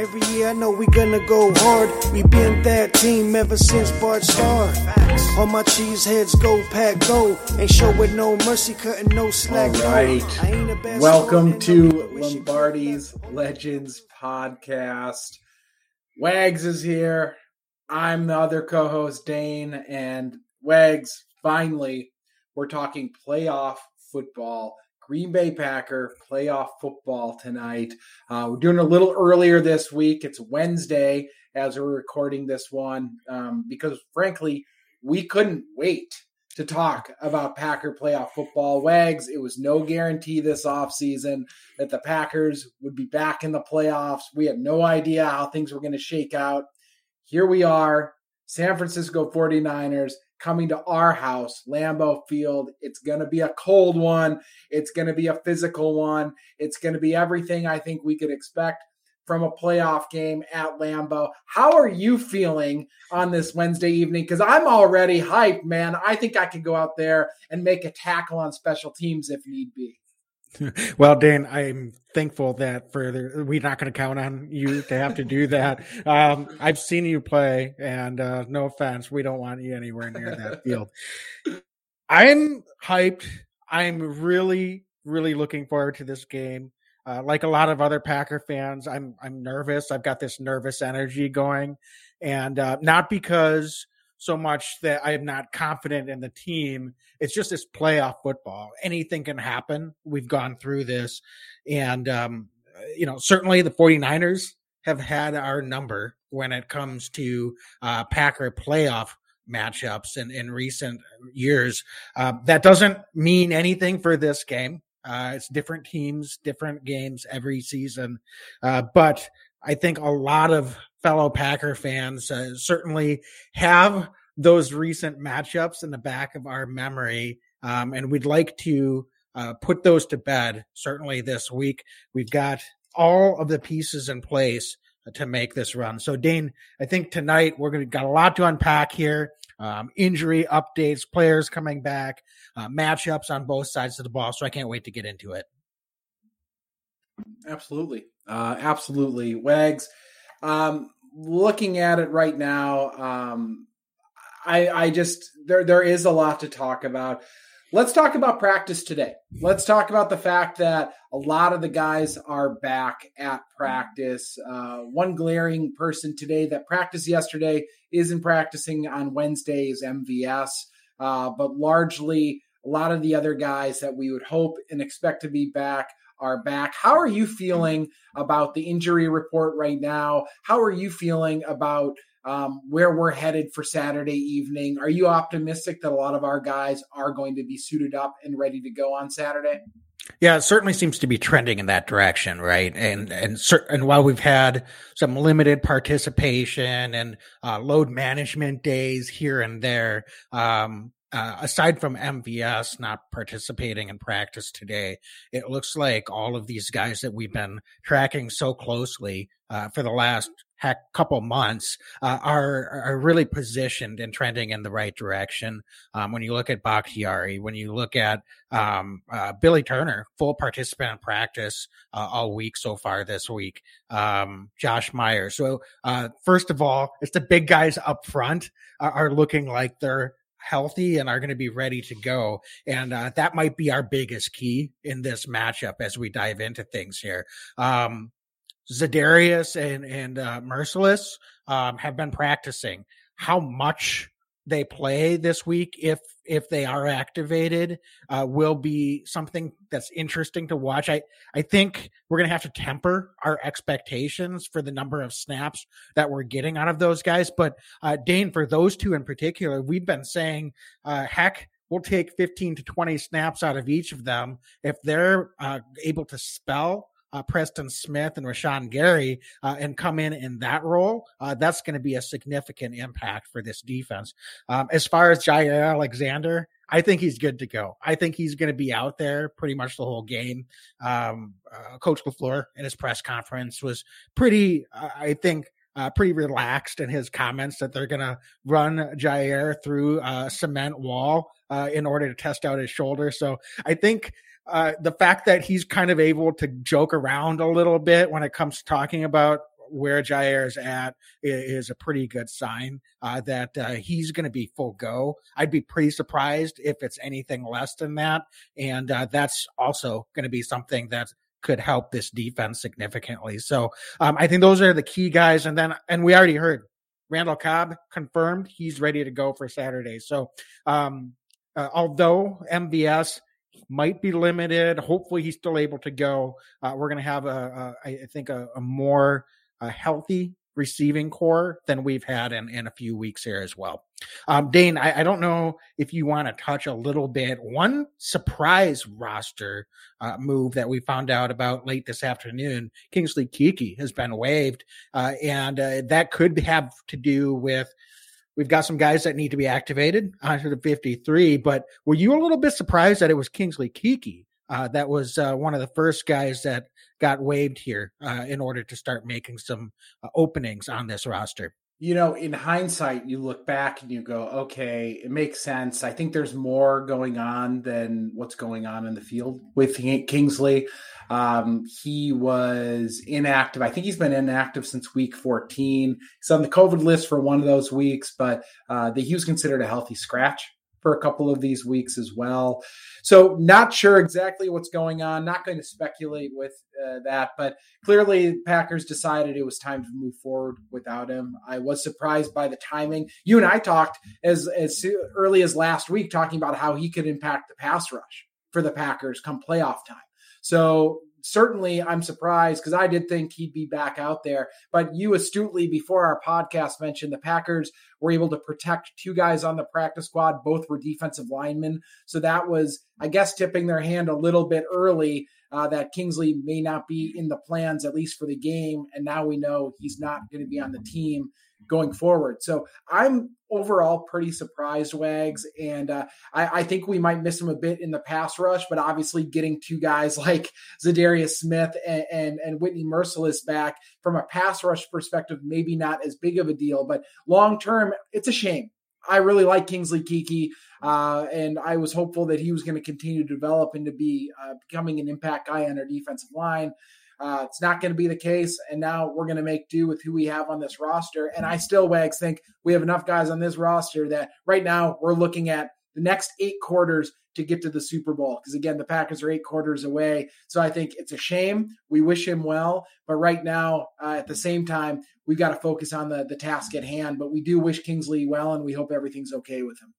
Every year I know we gonna go hard. We been that team ever since Bart started. All my cheese heads go pack go. Ain't showing no mercy, cutting no slack. All right. Welcome to Lombardi's Legends podcast. Wags is here. I'm the other co-host Dane and Wags. Finally, we're talking playoff football. Green Bay Packer playoff football tonight. Uh, we're doing a little earlier this week. It's Wednesday as we're recording this one um, because, frankly, we couldn't wait to talk about Packer playoff football. Wags, it was no guarantee this offseason that the Packers would be back in the playoffs. We had no idea how things were going to shake out. Here we are, San Francisco 49ers coming to our house, Lambeau Field. It's going to be a cold one. It's going to be a physical one. It's going to be everything I think we could expect from a playoff game at Lambeau. How are you feeling on this Wednesday evening? Because I'm already hyped, man. I think I could go out there and make a tackle on special teams if need be. well, Dan, I'm thankful that for we're not going to count on you to have to do that. Um, I've seen you play, and uh, no offense, we don't want you anywhere near that field. I'm hyped. I'm really, really looking forward to this game. Uh, like a lot of other Packer fans, I'm I'm nervous. I've got this nervous energy going, and uh, not because so much that I am not confident in the team. It's just this playoff football. Anything can happen. We've gone through this. And, um, you know, certainly the 49ers have had our number when it comes to uh, Packer playoff matchups in, in recent years. Uh, that doesn't mean anything for this game. Uh, it's different teams, different games every season. Uh, but I think a lot of fellow Packer fans uh, certainly have those recent matchups in the back of our memory. Um, and we'd like to uh, put those to bed certainly this week. We've got all of the pieces in place to make this run. So, Dane, I think tonight we're going to got a lot to unpack here. Um, injury updates, players coming back, uh, matchups on both sides of the ball. So I can't wait to get into it. Absolutely, uh, absolutely, Wags. Um, looking at it right now, um, I, I just there there is a lot to talk about. Let's talk about practice today. Let's talk about the fact that a lot of the guys are back at practice. Uh, one glaring person today that practiced yesterday isn't practicing on Wednesdays MVS, uh, but largely a lot of the other guys that we would hope and expect to be back are back. How are you feeling about the injury report right now? How are you feeling about um, where we're headed for Saturday evening? Are you optimistic that a lot of our guys are going to be suited up and ready to go on Saturday? Yeah, it certainly seems to be trending in that direction, right? And and and while we've had some limited participation and uh, load management days here and there, um, uh, aside from MVS not participating in practice today, it looks like all of these guys that we've been tracking so closely uh, for the last heck couple months uh, are are really positioned and trending in the right direction. Um, when you look at Bakhtiari, when you look at um, uh, Billy Turner, full participant in practice uh, all week so far this week. Um, Josh Myers. So uh, first of all, it's the big guys up front are, are looking like they're healthy and are going to be ready to go. And uh, that might be our biggest key in this matchup as we dive into things here. Um, Za'Darius and and uh, Mercilus um, have been practicing. How much they play this week, if if they are activated, uh, will be something that's interesting to watch. I I think we're gonna have to temper our expectations for the number of snaps that we're getting out of those guys. But uh, Dane, for those two in particular, we've been saying, uh, heck, we'll take 15 to 20 snaps out of each of them if they're uh, able to spell uh, Preston Smith and Rashan Gary uh, and come in in that role, uh, that's going to be a significant impact for this defense. Um, as far as Jaire Alexander, I think he's good to go. I think he's going to be out there pretty much the whole game. Um, uh, Coach LaFleur in his press conference was pretty, I think, uh, pretty relaxed in his comments that they're going to run Jaire through a cement wall uh, in order to test out his shoulder. So I think uh, the fact that he's kind of able to joke around a little bit when it comes to talking about where Jaire is at is, a pretty good sign uh, that uh, he's going to be full go. I'd be pretty surprised if it's anything less than that, and uh, that's also going to be something that could help this defense significantly. So um, I think those are the key guys, and then and we already heard Randall Cobb confirmed he's ready to go for Saturday. So um, uh, although MVS might be limited. Hopefully, he's still able to go. Uh, we're going to have a, a, I think, a, a more a healthy receiving corps than we've had in, in a few weeks here as well. Um, Dane, I, I, don't know if you want to touch a little bit. One surprise roster uh, move that we found out about late this afternoon Kingsley Keke has been waived, uh, and uh, that could have to do with We've got some guys that need to be activated onto the 53. But were you a little bit surprised that it was Kingsley Keke? Uh, that was uh, one of the first guys that got waived here uh, in order to start making some uh, openings on this roster. You know, in hindsight, you look back and you go, okay, it makes sense. I think there's more going on than what's going on in the field with Kingsley. Um, he was inactive. I think he's been inactive since week 14. He's on the COVID list for one of those weeks, but uh, the, he was considered a healthy scratch for a couple of these weeks as well. So, not sure exactly what's going on. Not going to speculate with uh, that, but clearly, Packers decided it was time to move forward without him. I was surprised by the timing. You and I talked as as early as last week, talking about how he could impact the pass rush for the Packers come playoff time. So certainly I'm surprised because I did think he'd be back out there. But you astutely before our podcast mentioned the Packers were able to protect two guys on the practice squad. Both were defensive linemen. So that was, I guess, tipping their hand a little bit early uh, that Kingsley may not be in the plans, at least for the game. And now we know he's not going to be on the team going forward. So I'm overall pretty surprised, Wags, and uh, I, I, think we might miss him a bit in the pass rush. But obviously, getting two guys like Za'Darius Smith and, and, and Whitney Mercilus back from a pass rush perspective, maybe not as big of a deal, but long term, it's a shame. I really like Kingsley Keke, uh, and I was hopeful that he was going to continue to develop and to be uh, becoming an impact guy on our defensive line. Uh, it's not going to be the case. And now we're going to make do with who we have on this roster. And I still, Wags, think we have enough guys on this roster that right now we're looking at the next eight quarters to get to the Super Bowl. Because again, the Packers are eight quarters away. So I think it's a shame. We wish him well. But right now, uh, at the same time, we've got to focus on the, the task at hand. But we do wish Kingsley well, and we hope everything's okay with him.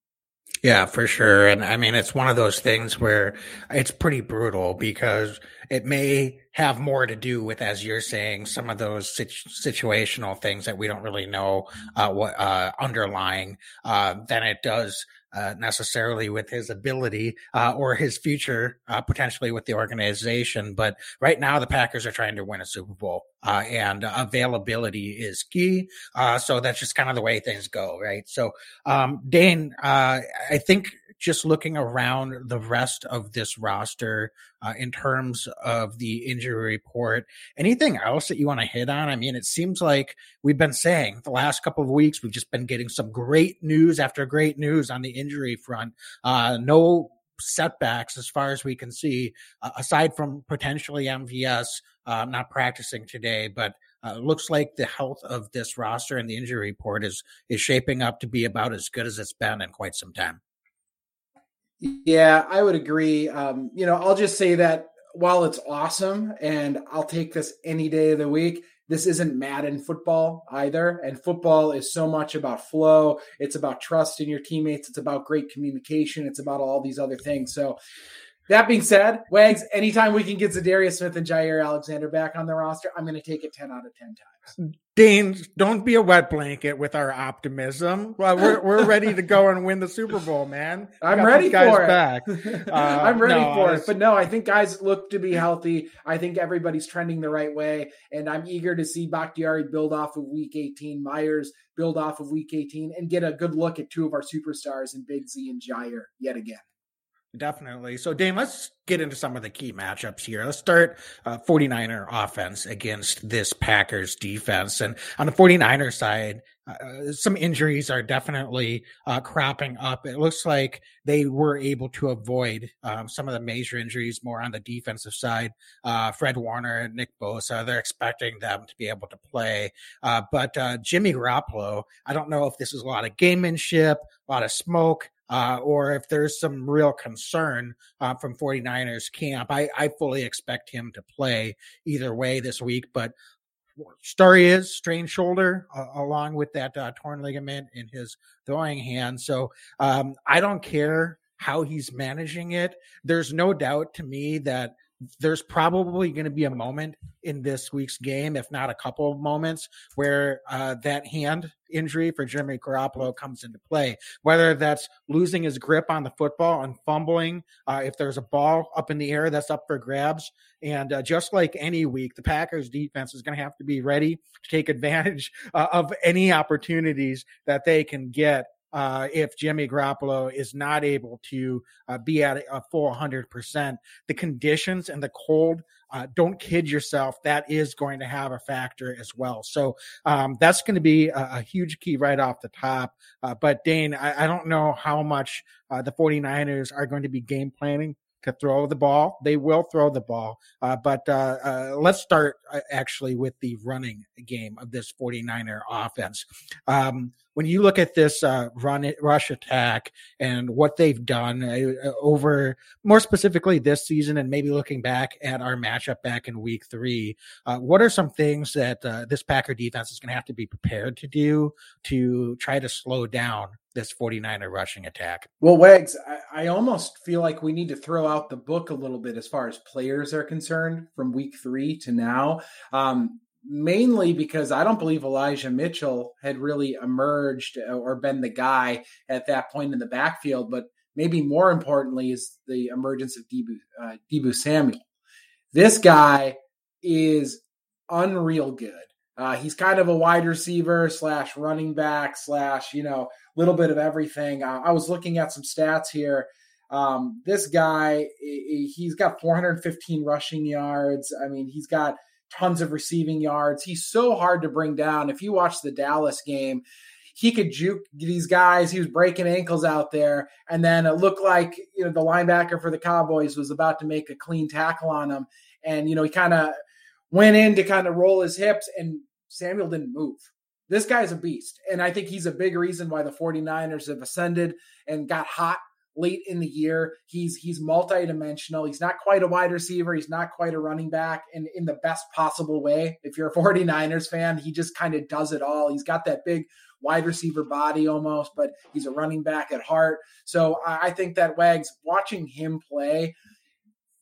Yeah, for sure. And I mean, it's one of those things where it's pretty brutal because it may have more to do with, as you're saying, some of those situ- situational things that we don't really know uh, what uh, underlying uh, than it does uh, necessarily with his ability uh, or his future uh, potentially with the organization. But right now, the Packers are trying to win a Super Bowl, uh, and availability is key. Uh, so that's just kind of the way things go, right? So, um, Dane, uh, I think just looking around the rest of this roster uh, in terms of the injury report, anything else that you want to hit on? I mean, it seems like we've been saying the last couple of weeks, we've just been getting some great news after great news on the injury front. Uh, no setbacks as far as we can see, uh, aside from potentially MVS uh, not practicing today, but uh, looks like the health of this roster and the injury report is is shaping up to be about as good as it's been in quite some time. Yeah, I would agree. Um, you know, I'll just say that while it's awesome and I'll take this any day of the week, this isn't Madden football either. And football is so much about flow. It's about trust in your teammates. It's about great communication. It's about all these other things. So that being said, Wags, anytime we can get Za'Darius Smith and Jaire Alexander back on the roster, I'm going to take it 10 out of 10 times. Dane, don't be a wet blanket with our optimism. Well, we're, we're ready to go and win the Super Bowl, man. I'm ready for it. Back. Uh, I'm ready no, for it. But no, I think guys look to be healthy. I think everybody's trending the right way. And I'm eager to see Bakhtiari build off of week 18, Myers build off of week 18, and get a good look at two of our superstars in Big Z and Jaire yet again. Definitely. So, Dane, let's get into some of the key matchups here. Let's start uh, 49er offense against this Packers defense. And on the 49er side, uh, some injuries are definitely uh, cropping up. It looks like they were able to avoid um, some of the major injuries more on the defensive side. Uh, Fred Warner and Nick Bosa, they're expecting them to be able to play. Uh, but uh, Jimmy Garoppolo, I don't know if this is a lot of gamemanship, a lot of smoke. Uh, or if there's some real concern uh, from 49ers camp. I, I fully expect him to play either way this week, but story is strained shoulder uh, along with that uh, torn ligament in his throwing hand. So um, I don't care how he's managing it. There's no doubt to me that there's probably going to be a moment in this week's game, if not a couple of moments, where uh, that hand injury for Jeremy Garoppolo comes into play. Whether that's losing his grip on the football and fumbling, uh, if there's a ball up in the air that's up for grabs, and uh, just like any week, the Packers defense is going to have to be ready to take advantage uh, of any opportunities that they can get uh, if Jimmy Garoppolo is not able to uh, be at a full 100%. The conditions and the cold, uh, don't kid yourself, that is going to have a factor as well. So um, that's going to be a, a, huge key right off the top. Uh, but Dane, I, I, don't know how much uh, the 49ers are going to be game planning to throw the ball. They will throw the ball. Uh, but uh, uh, let's start actually with the running game of this 49er offense. Um, when you look at this uh, run rush attack and what they've done uh, over more specifically this season and maybe looking back at our matchup back in week three what are some things that this packer defense is going to have to be prepared to do to try to slow down this 49er rushing attack. Well, Wags, I, I, almost feel like we need to throw out the book a little bit as far as players are concerned from week three to now. Um, mainly because I don't believe Elijah Mitchell had really emerged or been the guy at that point in the backfield, but maybe more importantly is the emergence of Deebo, uh, Deebo Samuel. This guy is unreal good. Uh, he's kind of a wide receiver slash running back slash, you know, little bit of everything. Uh, I was looking at some stats here. Um, this guy, he's got 415 rushing yards. I mean, he's got tons of receiving yards. He's so hard to bring down. If you watch the Dallas game, he could juke these guys. He was breaking ankles out there, and then it looked like you know the linebacker for the Cowboys was about to make a clean tackle on him, and you know he kind of went in to kind of roll his hips, and Samuel didn't move. This guy's a beast. And I think he's a big reason why the 49ers have ascended and got hot late in the year. He's he's multi-dimensional. He's not quite a wide receiver. He's not quite a running back in, in the best possible way. If you're a 49ers fan, he just kind of does it all. He's got that big wide receiver body almost, but he's a running back at heart. So I think that Wags, watching him play,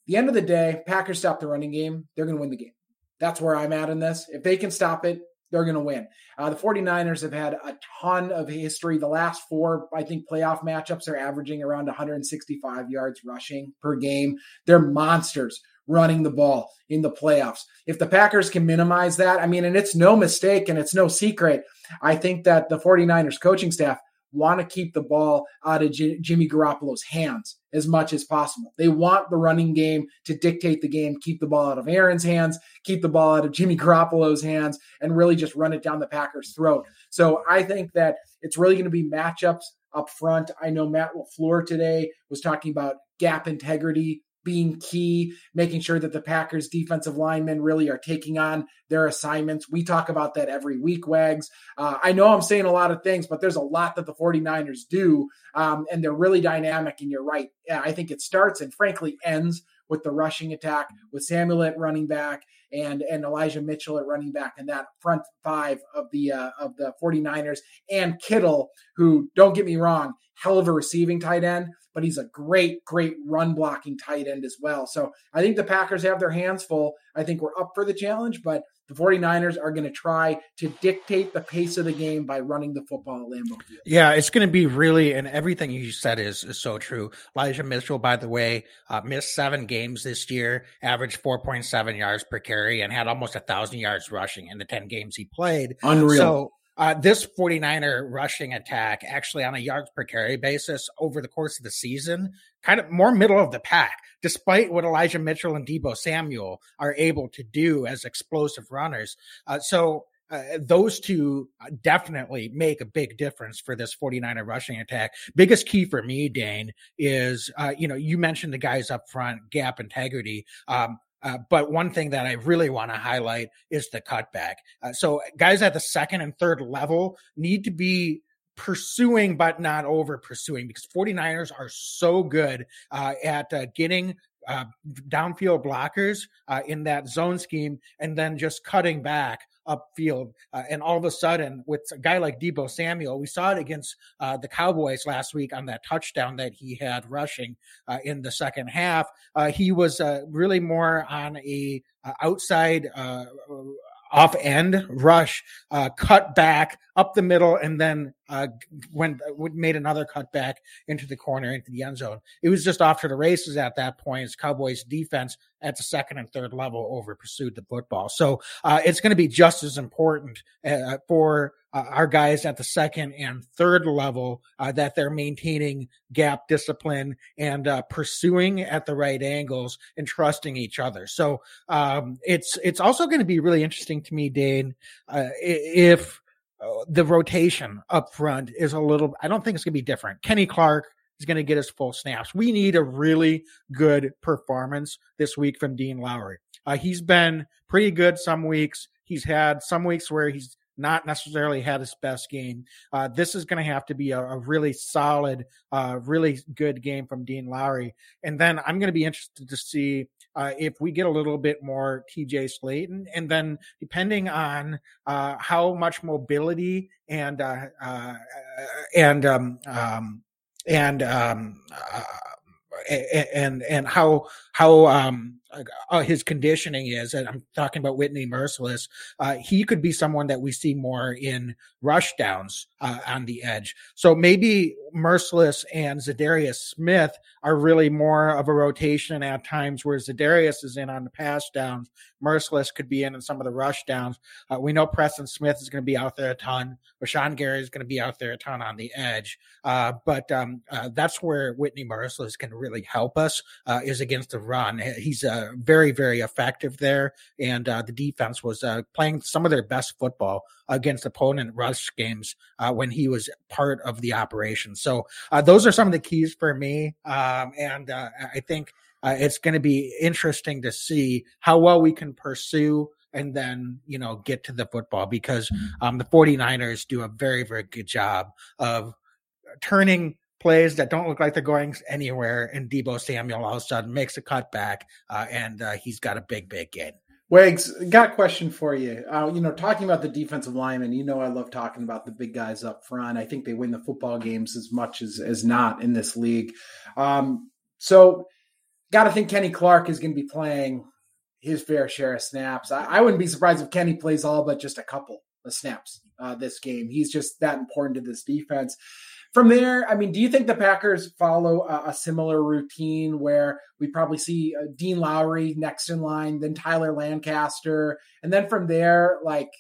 the end of the day, Packers stop the running game, they're going to win the game. That's where I'm at in this. If they can stop it, they're going to win. Uh, the 49ers have had a ton of history. The last four, I think, playoff matchups are averaging around 165 yards rushing per game. They're monsters running the ball in the playoffs. If the Packers can minimize that, I mean, and it's no mistake and it's no secret, I think that the 49ers coaching staff want to keep the ball out of J- Jimmy Garoppolo's hands as much as possible. They want the running game to dictate the game, keep the ball out of Aaron's hands, keep the ball out of Jimmy Garoppolo's hands, and really just run it down the Packers' throat. So I think that it's really going to be matchups up front. I know Matt LaFleur today was talking about gap integrity being key, making sure that the Packers defensive linemen really are taking on their assignments. We talk about that every week, Wags. Uh, I know I'm saying a lot of things, but there's a lot that the 49ers do, um, and they're really dynamic, and you're right. Yeah, I think it starts and frankly ends with the rushing attack with Samuel at running back and and Elijah Mitchell at running back and that front five of the uh, of the 49ers and Kittle who don't get me wrong hell of a receiving tight end but he's a great, great run blocking tight end as well. So I think the Packers have their hands full. I think we're up for the challenge, but the 49ers are going to try to dictate the pace of the game by running the football at Lambeau Field. Yeah, it's going to be really, and everything you said is, is so true. Elijah Mitchell, by the way, uh, missed seven games this year, averaged 4.7 yards per carry, and had almost a thousand yards rushing in the 10 games he played. Unreal. So uh, this 49er rushing attack, actually on a yards per carry basis over the course of the season, kind of more middle of the pack, despite what Elijah Mitchell and Deebo Samuel are able to do as explosive runners. Uh, so uh, those two uh, definitely make a big difference for this 49er rushing attack. Biggest key for me, Dane, is, uh, you know, you mentioned the guys up front, gap integrity. Um, uh, but one thing that I really want to highlight is the cutback. Uh, so guys at the second and third level need to be pursuing but not over pursuing because 49ers are so good uh, at uh, getting uh, downfield blockers uh, in that zone scheme and then just cutting back upfield. Uh, and all of a sudden, with a guy like Deebo Samuel, we saw it against uh, the Cowboys last week on that touchdown that he had rushing uh, in the second half. Uh, he was uh, really more on a uh, outside off end rush, uh, cut back up the middle, and then uh, went made another cut back into the corner into the end zone. It was just off to the races at that point. As Cowboys defense at the second and third level over pursued the football. So uh, it's going to be just as important uh, for uh, our guys at the second and third level uh, that they're maintaining gap discipline and uh, pursuing at the right angles and trusting each other. So um, it's it's also going to be really interesting to me, Dane, uh, if uh, the rotation up front is a little. I don't think it's going to be different. Kenny Clark is going to get his full snaps. We need a really good performance this week from Dean Lowry. Uh, he's been pretty good some weeks. He's had some weeks where he's not necessarily had his best game. Uh, this is going to have to be a, a really solid, uh, really good game from Dean Lowry. And then I'm going to be interested to see uh, if we get a little bit more TJ Slaton. And then depending on uh, how much mobility and, uh, uh, and, um, um, and, um, and and how how um uh, his conditioning is, and I'm talking about Whitney Mercilus, uh, he could be someone that we see more in rush downs uh, on the edge. So maybe Mercilus and Za'Darius Smith are really more of a rotation at times, where Za'Darius is in on the pass downs. Mercilus could be in on some of the rush downs. Uh, we know Preston Smith is going to be out there a ton. Rashan Gary is going to be out there a ton on the edge. Uh, but um, uh, that's where Whitney Mercilus can really help us is against the run. He's a uh, very, very effective there. And uh, the defense was uh, playing some of their best football against opponent rush games uh, when he was part of the operation. So uh, those are some of the keys for me. Um, and I think it's going to be interesting to see how well we can pursue and then you know get to the football because um, the 49ers do a very very good job of turning plays that don't look like they're going anywhere, and Deebo Samuel all of a sudden makes a cutback, uh, and uh, he's got a big, big gain. Wags, got a question for you. Uh, you know, talking about the defensive linemen, you know, I love talking about the big guys up front. I think they win the football games as much as as not in this league. Um, so, got to think Kenny Clark is going to be playing his fair share of snaps. I, I, wouldn't be surprised if Kenny plays all but just a couple of snaps uh, this game. He's just that important to this defense. From there, I mean, do you think the Packers follow a, a similar routine where we probably see uh, Dean Lowry next in line, then Tyler Lancaster, and then from there, like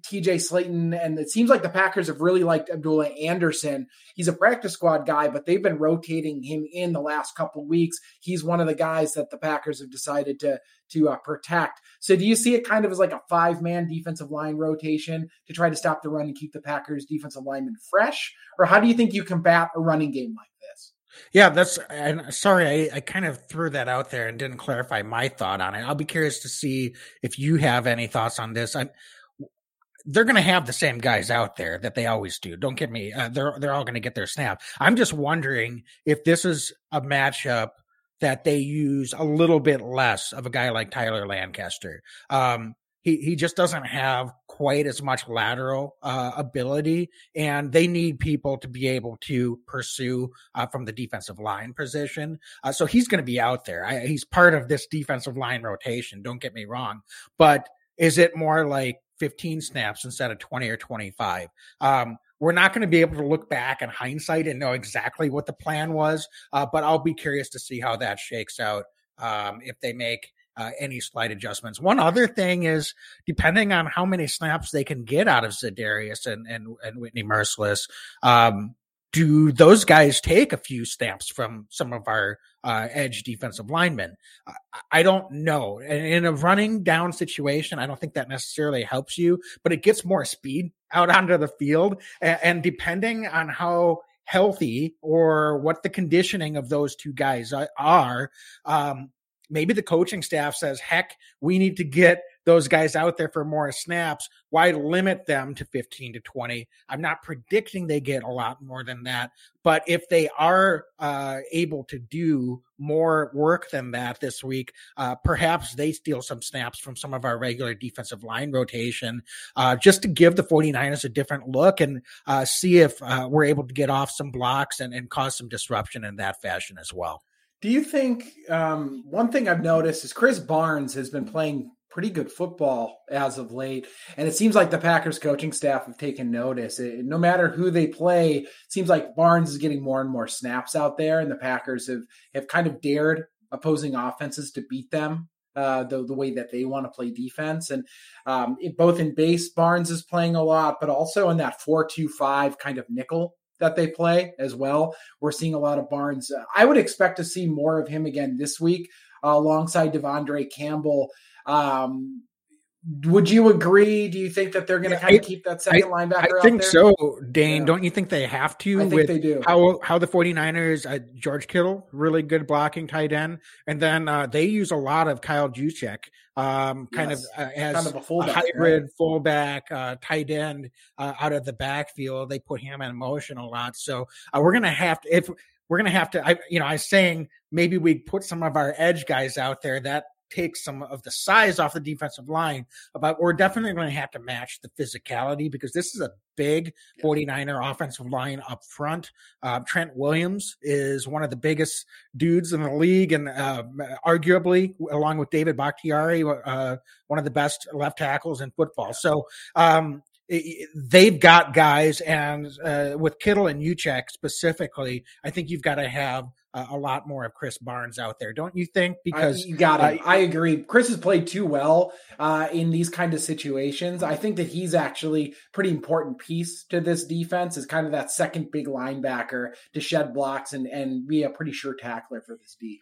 TJ Slaton? And it seems like the Packers have really liked Abdullah Anderson. He's a practice squad guy, but they've been rotating him in the last couple weeks. He's one of the guys that the Packers have decided to to uh, protect. So do you see it kind of as like a five man defensive line rotation to try to stop the run and keep the Packers defensive linemen fresh? Or how do you think you combat a running game like this? Yeah, that's and sorry, I, I kind of threw that out there and didn't clarify my thought on it. I'll be curious to see if you have any thoughts on this. I, they're going to have the same guys out there that they always do. Don't get me; uh, they're they're all going to get their snap. I'm just wondering if this is a matchup that they use a little bit less of a guy like Tyler Lancaster. Um, he he just doesn't have quite as much lateral uh, ability, and they need people to be able to pursue uh, from the defensive line position. Uh, so he's going to be out there. I, he's part of this defensive line rotation. Don't get me wrong, but is it more like 15 snaps instead of 20 or 25? Um, we're not going to be able to look back in hindsight and know exactly what the plan was, uh, but I'll be curious to see how that shakes out um, if they make uh, any slight adjustments. One other thing is depending on how many snaps they can get out of Za'Darius and and, and Whitney Mercilus, um, do those guys take a few snaps from some of our uh, edge defensive linemen? I don't know. And in a running down situation, I don't think that necessarily helps you, but it gets more speed out onto the field. And, and depending on how healthy or what the conditioning of those two guys are, um, maybe the coaching staff says, heck, we need to get those guys out there for more snaps. Why limit them to 15 to 20? I'm not predicting they get a lot more than that, but if they are uh, able to do more work than that this week, uh, perhaps they steal some snaps from some of our regular defensive line rotation uh, just to give the 49ers a different look and uh, see if uh, we're able to get off some blocks and, and cause some disruption in that fashion as well. Do you think um, one thing I've noticed is Chris Barnes has been playing pretty good football as of late. And it seems like the Packers coaching staff have taken notice. It, no matter who they play, seems like Barnes is getting more and more snaps out there, and the Packers have have kind of dared opposing offenses to beat them. Uh, the, the way that they want to play defense. And um, it, both in base, Barnes is playing a lot, but also in that 4 2 5 kind of nickel that they play as well. We're seeing a lot of Barnes. I would expect to see more of him again this week uh, alongside De'Vondre Campbell. Um, would you agree? Do you think that they're going to kind of keep that second I, linebacker? I think so, Dane. Yeah. Don't you think they have to? I think they do. How how the 49ers, uh, George Kittle, really good blocking tight end, and then uh, they use a lot of Kyle Juszczyk, um, kind yes. of uh, as kind of a, fullback, a hybrid right? fullback, uh, tight end uh, out of the backfield. They put him in motion a lot, so uh, we're going to have to if we're going to have to. I, you know, I was saying maybe we put some of our edge guys out there that take some of the size off the defensive line, but we're definitely going to have to match the physicality because this is a big 49er offensive line up front. Uh, Trent Williams is one of the biggest dudes in the league and uh, arguably, along with David Bakhtiari, uh, one of the best left tackles in football. So, um, they've got guys, and uh, with Kittle and Juszczyk specifically, I think you've got to have a, a lot more of Chris Barnes out there, don't you think? Because I, you got it. Uh, I agree. Chris has played too well uh, in these kind of situations. I think that he's actually pretty important piece to this defense. Is kind of that second big linebacker to shed blocks and and be a pretty sure tackler for this D.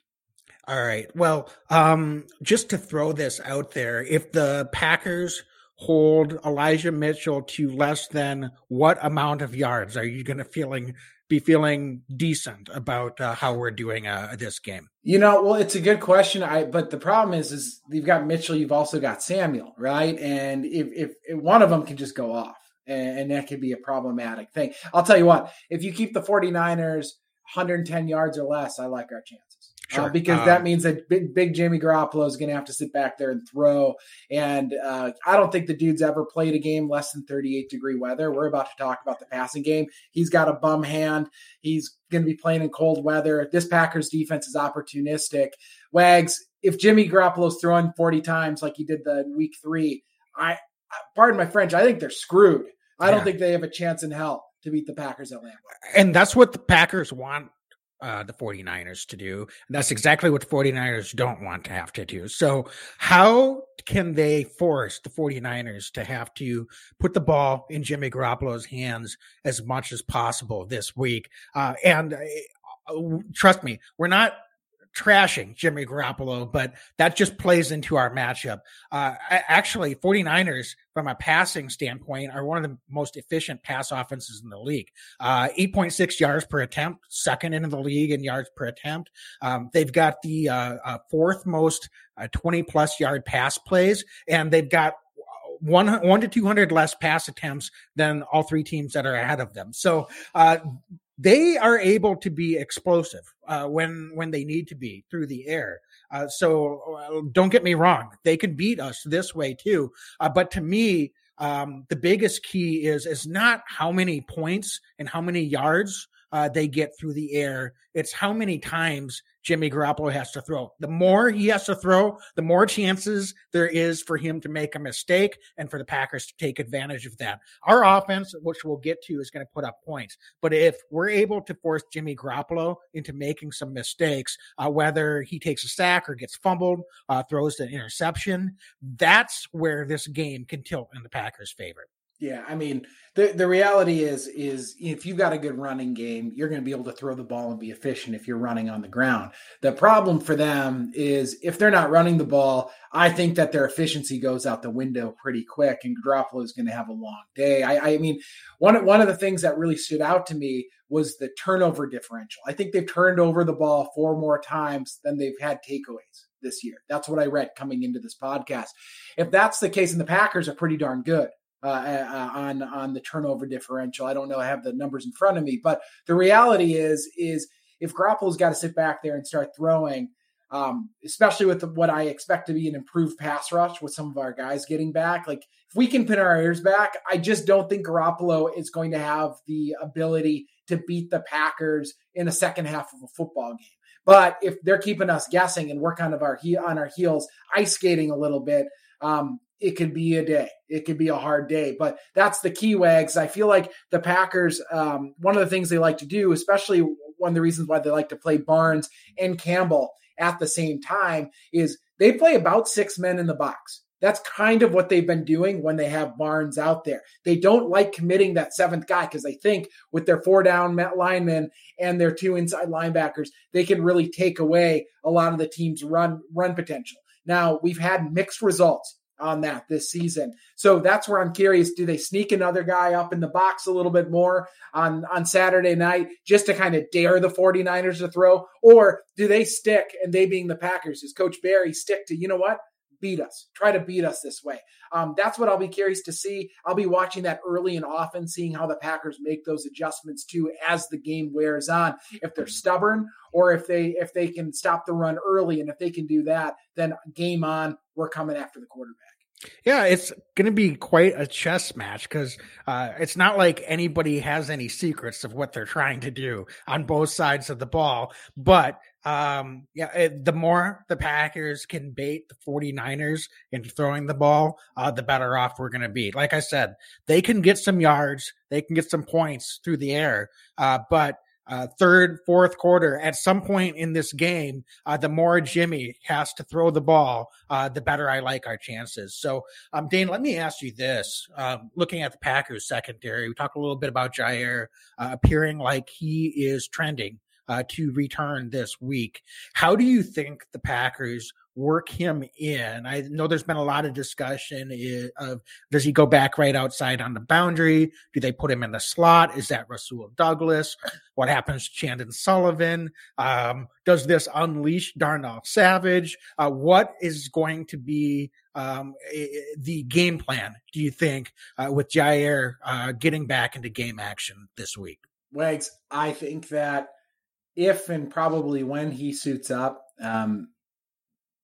All right. Well, um, just to throw this out there, if the Packers hold Elijah Mitchell to less than what amount of yards are you going to feeling be feeling decent about uh, how we're doing uh, this game? You know, well, it's a good question. I but the problem is, is you've got Mitchell, you've also got Samuel, right? And if if, if one of them can just go off, and, and that could be a problematic thing. I'll tell you what, if you keep the 49ers 110 yards or less, I like our chances. Uh, sure. Uh, because um, that means that big, big Jimmy Garoppolo is going to have to sit back there and throw. And uh, I don't think the dude's ever played a game less than 38 degree weather. We're about to talk about the passing game. He's got a bum hand. He's going to be playing in cold weather. This Packers defense is opportunistic. Wags, if Jimmy Garoppolo's throwing 40 times like he did the week three, I, pardon my French, I think they're screwed. I don't think they have a chance in hell to beat the Packers at Lambeau. And that's what the Packers want uh, the 49ers to do. And that's exactly what the 49ers don't want to have to do. So how can they force the 49ers to have to put the ball in Jimmy Garoppolo's hands as much as possible this week? Uh, and uh, trust me, we're not trashing Jimmy Garoppolo, but that just plays into our matchup. Uh, actually, 49ers, from a passing standpoint, are one of the most efficient pass offenses in the league. Uh, 8.6 yards per attempt, second in the league in yards per attempt. Um, they've got the uh, uh fourth most uh, 20 plus yard pass plays, and they've got one one to two hundred less pass attempts than all three teams that are ahead of them. So uh, they are able to be explosive uh, when when they need to be through the air. Uh, so uh, don't get me wrong, they can beat us this way too. Uh, but to me, um, the biggest key is is not how many points and how many yards uh, they get through the air. It's how many times Jimmy Garoppolo has to throw. The more he has to throw, the more chances there is for him to make a mistake and for the Packers to take advantage of that. Our offense, which we'll get to, is going to put up points. But if we're able to force Jimmy Garoppolo into making some mistakes, uh, whether he takes a sack or gets fumbled, uh, throws an interception, that's where this game can tilt in the Packers' favor. Yeah, I mean, the the reality is is if you've got a good running game, you're going to be able to throw the ball and be efficient if you're running on the ground. The problem for them is if they're not running the ball, I think that their efficiency goes out the window pretty quick, and Garoppolo is going to have a long day. I, I mean, one one of the things that really stood out to me was the turnover differential. I think they've turned over the ball four more times than they've had takeaways this year. That's what I read coming into this podcast. If that's the case, and the Packers are pretty darn good uh, uh, on on the turnover differential. I don't know. I have the numbers in front of me, but the reality is is if Garoppolo's got to sit back there and start throwing, um, especially with the, what I expect to be an improved pass rush with some of our guys getting back. Like if we can pin our ears back, I just don't think Garoppolo is going to have the ability to beat the Packers in a second half of a football game. But if they're keeping us guessing and we're kind of our he- on our heels, ice skating a little bit, um, it could be a day. It could be a hard day, but that's the key wags. I feel like the Packers, um, one of the things they like to do, especially one of the reasons why they like to play Barnes and Campbell at the same time, is they play about six men in the box. That's kind of what they've been doing when they have Barnes out there. They don't like committing that seventh guy because they think with their four down linemen and their two inside linebackers, they can really take away a lot of the team's run run potential. Now we've had mixed results on that this season. So that's where I'm curious. Do they sneak another guy up in the box a little bit more on, on Saturday night just to kind of dare the 49ers to throw? Or do they stick, and they being the Packers, is Coach Barry stick to, you know what? Beat us. Try to beat us this way. Um, that's what I'll be curious to see. I'll be watching that early and often, seeing how the Packers make those adjustments too as the game wears on. If they're stubborn, or if they if they can stop the run early, and if they can do that, then game on. We're coming after the quarterback. Yeah, it's going to be quite a chess match because uh, it's not like anybody has any secrets of what they're trying to do on both sides of the ball. But um, yeah, it, the more the Packers can bait the 49ers into throwing the ball, uh, the better off we're going to be. Like I said, they can get some yards, they can get some points through the air, uh, but uh, third, fourth quarter, at some point in this game, uh, the more Jimmy has to throw the ball, uh, the better I like our chances. So, um, Dane, let me ask you this. Um, looking at the Packers secondary, we talked a little bit about Jaire uh, appearing like he is trending uh, to return this week. How do you think the Packers work him in? I know there's been a lot of discussion of does he go back right outside on the boundary? Do they put him in the slot? Is that Rasul Douglas? What happens to Chandon Sullivan? Um, does this unleash Darnell Savage? Uh, what is going to be um, the game plan, do you think, uh, with Jaire uh, getting back into game action this week? Wags, I think that if and probably when he suits up, um,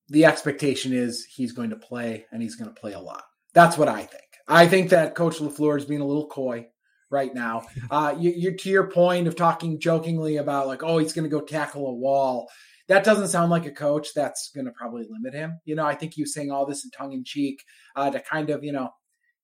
the expectation is he's going to play and he's going to play a lot. That's what I think. I think that Coach LaFleur is being a little coy right now. Uh, you, are to your point of talking jokingly about like, oh, he's going to go tackle a wall. That doesn't sound like a coach that's going to probably limit him. You know, I think you saying all this in tongue in cheek uh, to kind of you know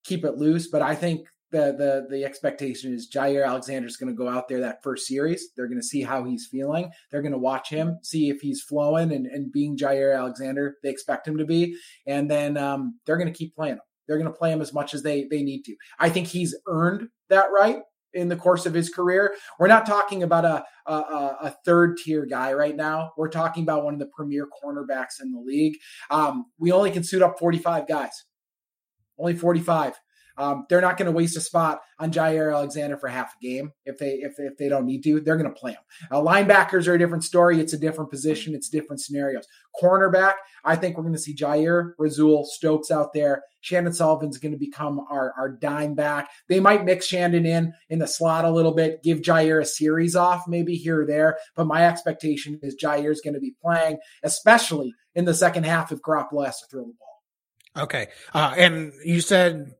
keep it loose, but I think the the the expectation is Jaire Alexander is going to go out there that first series. They're going to see how he's feeling. They're going to watch him, see if he's flowing and, and being Jaire Alexander they expect him to be, and then um, they're going to keep playing him. They're going to play him as much as they they need to. I think he's earned that right in the course of his career. We're not talking about a a, a third tier guy right now. We're talking about one of the premier cornerbacks in the league. Um, we only can suit up 45 guys, only 45. Um, they're not going to waste a spot on Jaire Alexander for half a game if they if, if they don't need to. They're going to play him. Uh, linebackers are a different story. It's a different position. It's different scenarios. Cornerback, I think we're going to see Jaire, Rasul, Stokes out there. Chandon Sullivan's going to become our, our dime back. They might mix Chandon in in the slot a little bit, give Jaire a series off maybe here or there. But my expectation is Jaire is going to be playing, especially in the second half if Garoppolo has to throw the ball. Okay. Uh, and you said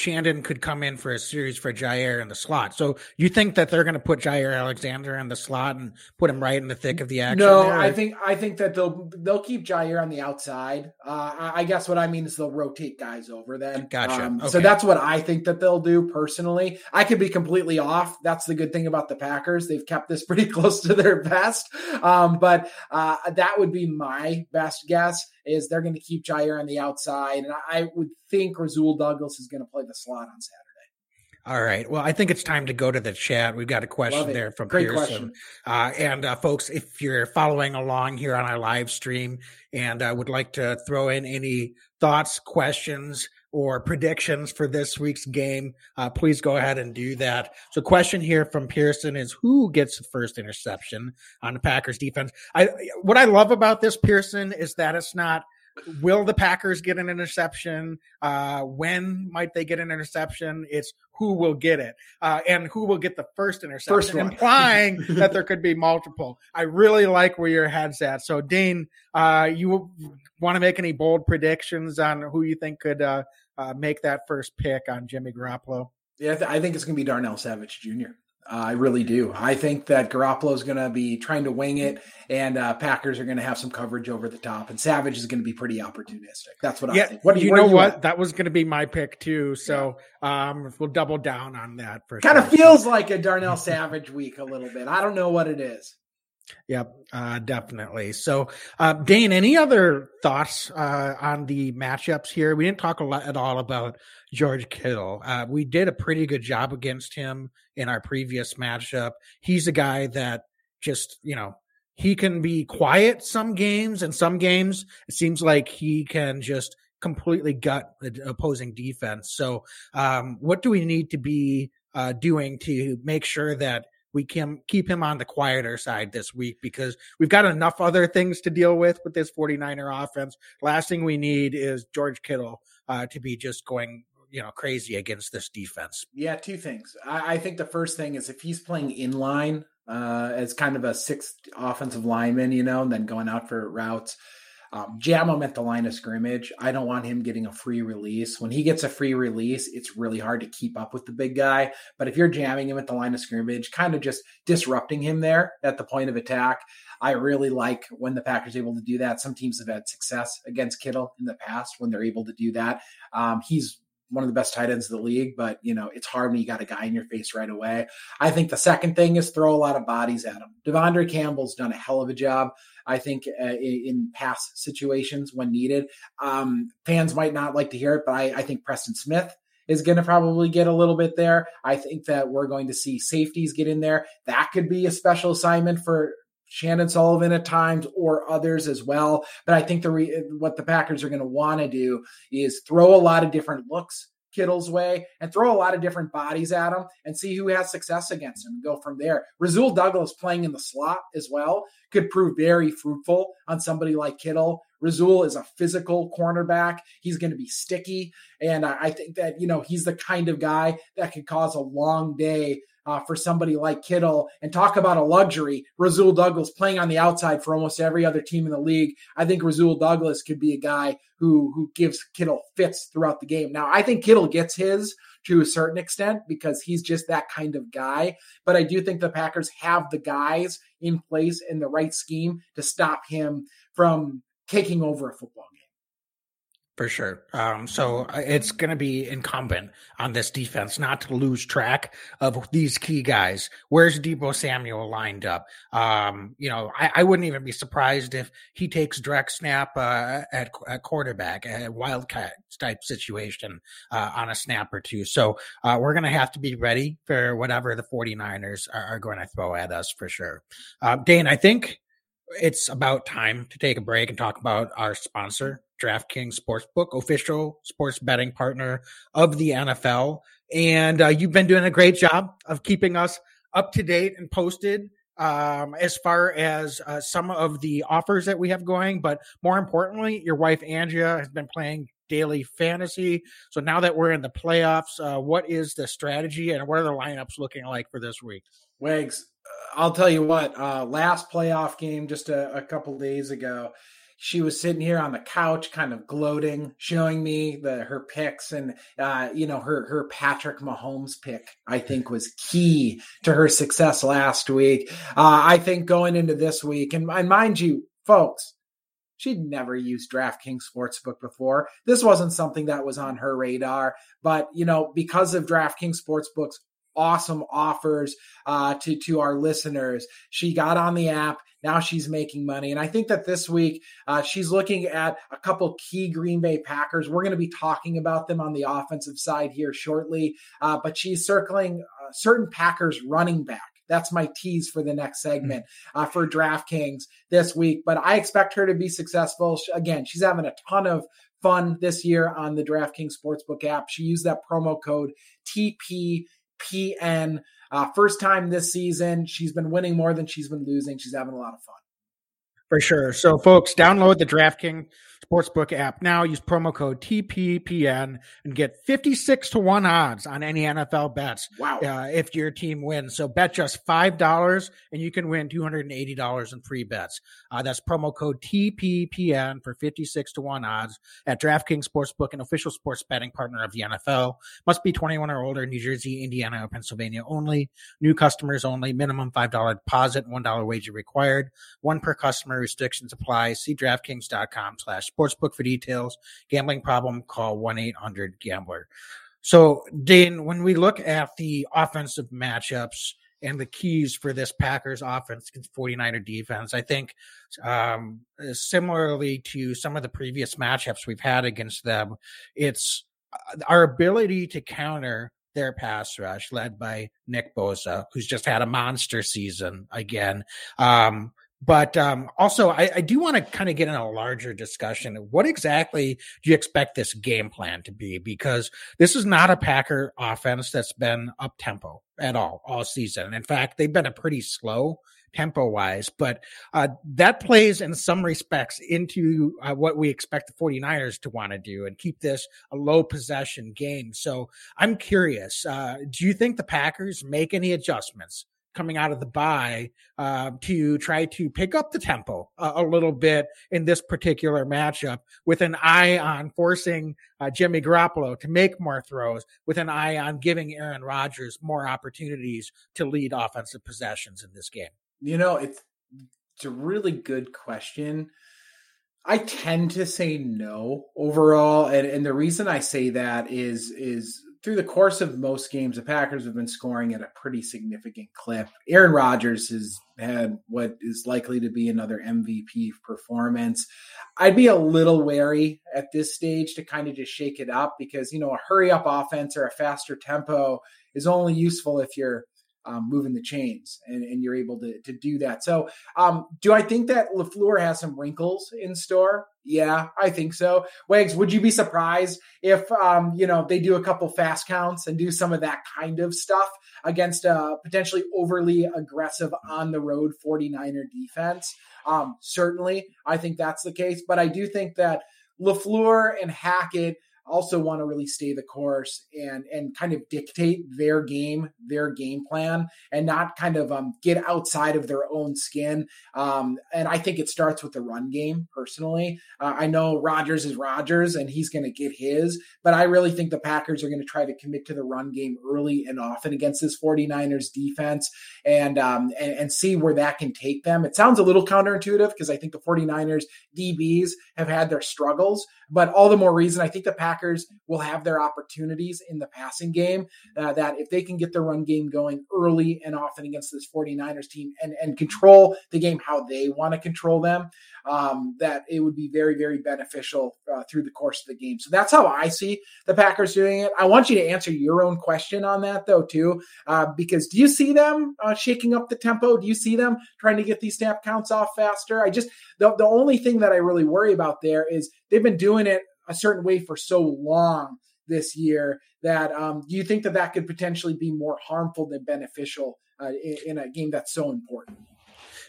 Chandon could come in for a series for Jaire in the slot. So you think that they're going to put Jaire Alexander in the slot and put him right in the thick of the action? No, there? I think I think that they'll they'll keep Jaire on the outside. Uh, I guess what I mean is they'll rotate guys over then. Gotcha. Um, okay. So that's what I think that they'll do personally. I could be completely off. That's the good thing about the Packers. They've kept this pretty close to their best. Um, but uh, that would be my best guess. Is they're going to keep Jaire on the outside, and I would think Rasul Douglas is going to play the slot on Saturday. All right. Well, I think it's time to go to the chat. We've got a question there from Great Pearson. Uh, and uh, folks, if you're following along here on our live stream and uh, would like to throw in any thoughts, questions, or predictions for this week's game, uh, please go ahead and do that. So, question here from Pearson is who gets the first interception on the Packers defense? I what I love about this Pearson is that it's not will the Packers get an interception? Uh, when might they get an interception? It's who will get it uh, and who will get the first interception, first implying that there could be multiple. I really like where your head's at. So, Dane, uh, you want to make any bold predictions on who you think could uh, uh, make that first pick on Jimmy Garoppolo? Yeah, I think it's going to be Darnell Savage Jr. Uh, I really do. I think that Garoppolo is going to be trying to wing it, and uh, Packers are going to have some coverage over the top, and Savage is going to be pretty opportunistic. That's what yeah, I think. What do you, you know? You what at? that was going to be my pick too. So um, we'll double down on that for kind sure. of feels like a Darnell Savage week a little bit. I don't know what it is. Yep, uh, definitely. So, uh, Dane, any other thoughts uh, on the matchups here? We didn't talk a lot at all about George Kittle. Uh, we did a pretty good job against him in our previous matchup. He's a guy that just, you know, he can be quiet some games, and some games it seems like he can just completely gut the opposing defense. So, um, what do we need to be uh, doing to make sure that we can keep him on the quieter side this week because we've got enough other things to deal with with this 49er offense. Last thing we need is George Kittle uh, to be just going you know crazy against this defense. Yeah, two things. I, I think the first thing is if he's playing in line uh, as kind of a sixth offensive lineman, you know, and then going out for routes. Um, jam him at the line of scrimmage. I don't want him getting a free release. When he gets a free release, it's really hard to keep up with the big guy. But if you're jamming him at the line of scrimmage, kind of just disrupting him there at the point of attack, I really like when the Packers able to do that. Some teams have had success against Kittle in the past when they're able to do that. Um, he's one of the best tight ends of the league, but you know, it's hard when you got a guy in your face right away. I think the second thing is throw a lot of bodies at him. De'Vondre Campbell's done a hell of a job, I think, uh, in past situations when needed. Um, fans might not like to hear it, but I, I think Preston Smith is going to probably get a little bit there. I think that we're going to see safeties get in there. That could be a special assignment for Chandon Sullivan at times or others as well. But I think the re- what the Packers are going to want to do is throw a lot of different looks Kittle's way and throw a lot of different bodies at him and see who has success against him and go from there. Rasul Douglas playing in the slot as well could prove very fruitful on somebody like Kittle. Rasul is a physical cornerback. He's going to be sticky. And I think that, you know, he's the kind of guy that could cause a long day uh, for somebody like Kittle and talk about a luxury. Rasul Douglas playing on the outside for almost every other team in the league. I think Rasul Douglas could be a guy who who gives Kittle fits throughout the game. Now, I think Kittle gets his to a certain extent because he's just that kind of guy. But I do think the Packers have the guys in place in the right scheme to stop him from taking over a football game for sure. Um, so uh, it's going to be incumbent on this defense not to lose track of these key guys. Where's Deebo Samuel lined up? Um, you know, I, I, wouldn't even be surprised if he takes direct snap uh, at, at, quarterback, a wildcat type situation uh, on a snap or two. So uh, we're going to have to be ready for whatever the 49ers are, are going to throw at us for sure. Uh, Dane, I think it's about time to take a break and talk about our sponsor, DraftKings Sportsbook, official sports betting partner of the NFL. And uh, you've been doing a great job of keeping us up to date and posted um, as far as uh, some of the offers that we have going. But more importantly, your wife, Angia, has been playing daily fantasy. So now that we're in the playoffs, uh, what is the strategy and what are the lineups looking like for this week? Wags, I'll tell you what, uh, last playoff game just a, a couple days ago, she was sitting here on the couch, kind of gloating, showing me the her picks, and uh, you know her her Patrick Mahomes pick. I think was key to her success last week. Uh, I think going into this week, and, and mind you, folks, she'd never used DraftKings Sportsbook before. This wasn't something that was on her radar, but you know because of DraftKings Sportsbook's awesome offers uh, to to our listeners. She got on the app. Now she's making money, and I think that this week uh, she's looking at a couple key Green Bay Packers. We're going to be talking about them on the offensive side here shortly, uh, but she's circling uh, certain Packers running back. That's my tease for the next segment uh, for DraftKings this week. But I expect her to be successful. Again, she's having a ton of fun this year on the DraftKings Sportsbook app. She used that promo code TPPN. Uh, first time this season. She's been winning more than she's been losing. She's having a lot of fun. For sure. So, folks, download the DraftKings Sportsbook app now. Use promo code TPPN and get 56 to 1 odds on any NFL bets. Wow. Uh, if your team wins. So bet just $5 and you can win $280 in free bets. Uh, that's promo code TPPN for 56 to 1 odds at DraftKings Sportsbook, an official sports betting partner of the NFL. Must be 21 or older, New Jersey, Indiana, or Pennsylvania only. New customers only. Minimum $5 deposit, $1 wager required. One per customer. Restrictions apply. See DraftKings.com slash sportsbook for details. Gambling problem, call 1 800 Gambler. So, Dane, when we look at the offensive matchups and the keys for this Packers offense against 49er defense, I think um, similarly to some of the previous matchups we've had against them, it's uh, our ability to counter their pass rush led by Nick Bosa, who's just had a monster season again. Um, but um, also, I, I do want to kind of get in a larger discussion. What exactly do you expect this game plan to be? Because this is not a Packer offense that's been up tempo at all all season. In fact, they've been a pretty slow tempo wise, but uh, that plays in some respects into uh, what we expect the 49ers to want to do and keep this a low possession game. So I'm curious, uh, do you think the Packers make any adjustments coming out of the bye uh, to try to pick up the tempo a, a, little bit in this particular matchup with an eye on forcing uh, Jimmy Garoppolo to make more throws, with an eye on giving Aaron Rodgers more opportunities to lead offensive possessions in this game? You know, it's, it's a really good question. I tend to say no overall, and, and the reason I say that is is through the course of most games, the Packers have been scoring at a pretty significant clip. Aaron Rodgers has had what is likely to be another MVP performance. I'd be a little wary at this stage to kind of just shake it up because, you know, a hurry up offense or a faster tempo is only useful if you're um, moving the chains and, and, you're able to, to do that. So, um, do I think that LaFleur has some wrinkles in store? Yeah, I think so. Wags, would you be surprised if, um, you know, they do a couple fast counts and do some of that kind of stuff against a potentially overly aggressive on the road 49er defense? Um, certainly, I think that's the case. But I do think that LaFleur and Hackett – also want to really stay the course and and kind of dictate their game, their game plan, and not kind of um, get outside of their own skin. Um, and I think it starts with the run game. Personally, uh, I know Rodgers is Rodgers, and he's going to get his, but I really think the Packers are going to try to commit to the run game early and often against this 49ers defense, and um, and, and see where that can take them. It sounds a little counterintuitive because I think the 49ers DBs have had their struggles, but all the more reason I think the Packers will have their opportunities in the passing game. Uh, that if they can get their run game going early and often against this 49ers team and, and control the game how they want to control them, um, that it would be very, very beneficial uh, through the course of the game. So that's how I see the Packers doing it. I want you to answer your own question on that, though, too, uh, because do you see them uh, shaking up the tempo? Do you see them trying to get these snap counts off faster? I just, the, the only thing that I really worry about there is they've been doing it a certain way for so long this year that um, do you think that that could potentially be more harmful than beneficial uh, in, in, a game that's so important?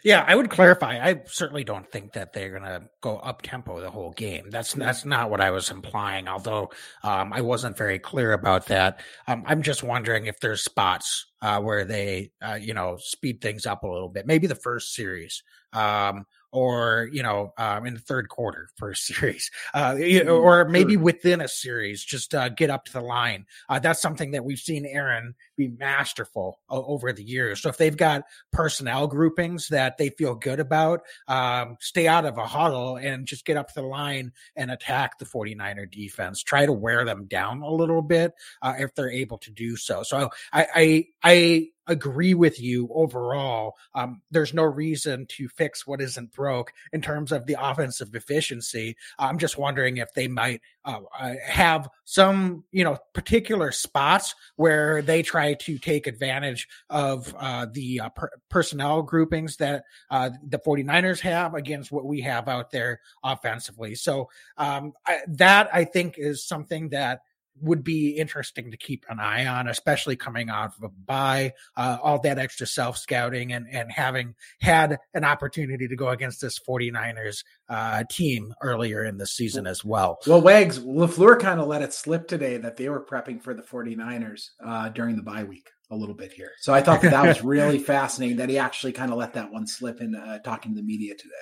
Yeah, I would clarify. I certainly don't think that they're going to go up tempo the whole game. That's that's not what I was implying. Although um, I wasn't very clear about that. Um, I'm just wondering if there's spots uh, where they, uh, you know, speed things up a little bit. Maybe the first series, um, or you know um, in the third quarter for a series uh, mm, or maybe within a series just uh, get up to the line. Uh, that's something that we've seen aaron be masterful over the years. So if they've got personnel groupings that they feel good about um, stay out of a huddle and just get up to the line and attack the 49er defense. Try to wear them down a little bit uh, if they're able to do so. So i i, I agree with you overall. Um, there's no reason to fix what isn't broke in terms of the offensive efficiency. I'm just wondering if they might uh, uh, have some, you know, particular spots where they try to take advantage of uh, the uh, per- personnel groupings that uh, the 49ers have against what we have out there offensively. So um, I, that I think is something that would be interesting to keep an eye on, especially coming out of a bye, uh, all that extra self scouting and, and having had an opportunity to go against this 49ers uh, team earlier in the season as well. Well, Wags, LaFleur kind of let it slip today that they were prepping for the 49ers uh, during the bye week a little bit here. So I thought that, that was really fascinating that he actually kind of let that one slip in uh, talking to the media today.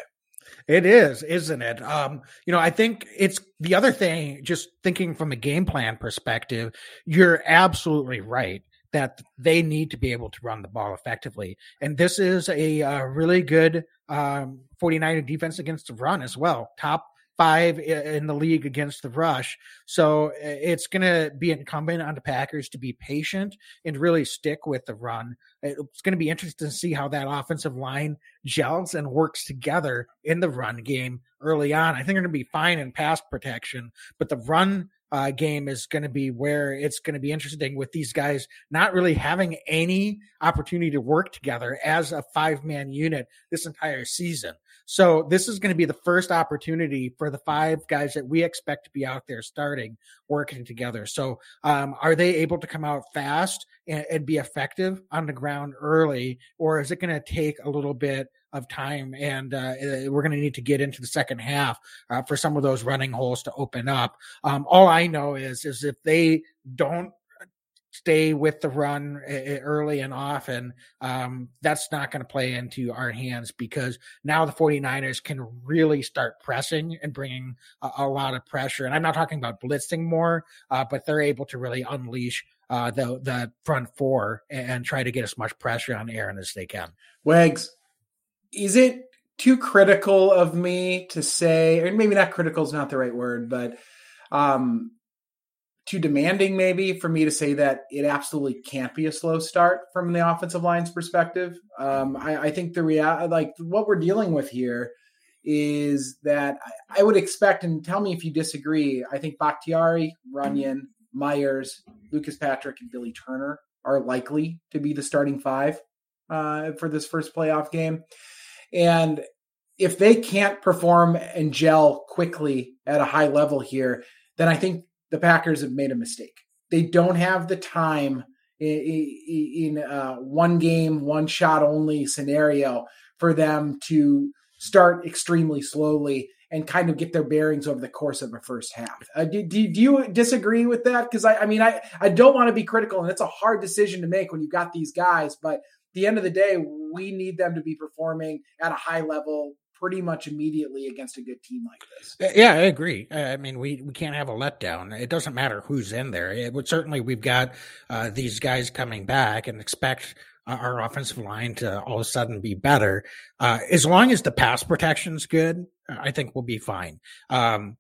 It is, isn't it? Um, you know, I think it's the other thing, just thinking from a game plan perspective, you're absolutely right that they need to be able to run the ball effectively. And this is a, a uh, really good um, 49er defense against the run as well. Top five in the league against the rush. So it's going to be incumbent on the Packers to be patient and really stick with the run. It's going to be interesting to see how that offensive line gels and works together in the run game early on. I think they're going to be fine in pass protection, but the run uh, game is going to be where it's going to be interesting with these guys not really having any opportunity to work together as a five man unit this entire season. So this is going to be the first opportunity for the five guys that we expect to be out there starting working together. So um, are they able to come out fast and, and be effective on the ground early, or is it going to take a little bit of time and uh, uh we're going to need to get into the second half uh, for some of those running holes to open up. Um, all I know is is if they don't stay with the run early and often, um, that's not going to play into our hands because now the 49ers can really start pressing and bringing a, a lot of pressure. And I'm not talking about blitzing more, uh, but they're able to really unleash uh, the the front four and try to get as much pressure on Aaron as they can. Wags, is it too critical of me to say, or maybe not critical is not the right word, but um, too demanding maybe for me to say that it absolutely can't be a slow start from the offensive line's perspective. Um, I, I, think the real like what we're dealing with here is that I, I, would expect, and tell me if you disagree. I think Bakhtiari, Runyan, Myers, Lucas Patrick, and Billy Turner are likely to be the starting five uh, for this first playoff game, and if they can't perform and gel quickly at a high level here, then I think the Packers have made a mistake. They don't have the time in, a one game, one shot only scenario for them to start extremely slowly and kind of get their bearings over the course of a first half. Uh, do, do, do, you disagree with that? Because I, I mean, I, I don't want to be critical, and it's a hard decision to make when you've got these guys. But at the end of the day, we need them to be performing at a high level pretty much immediately against a good team like this. Uh, yeah, I agree. Uh, I mean, we, we can't have a letdown. It doesn't matter who's in there. It would certainly we've got uh, these guys coming back and expect our offensive line to all of a sudden be better. Uh, as long as the pass protection's good, I think we'll be fine. Um,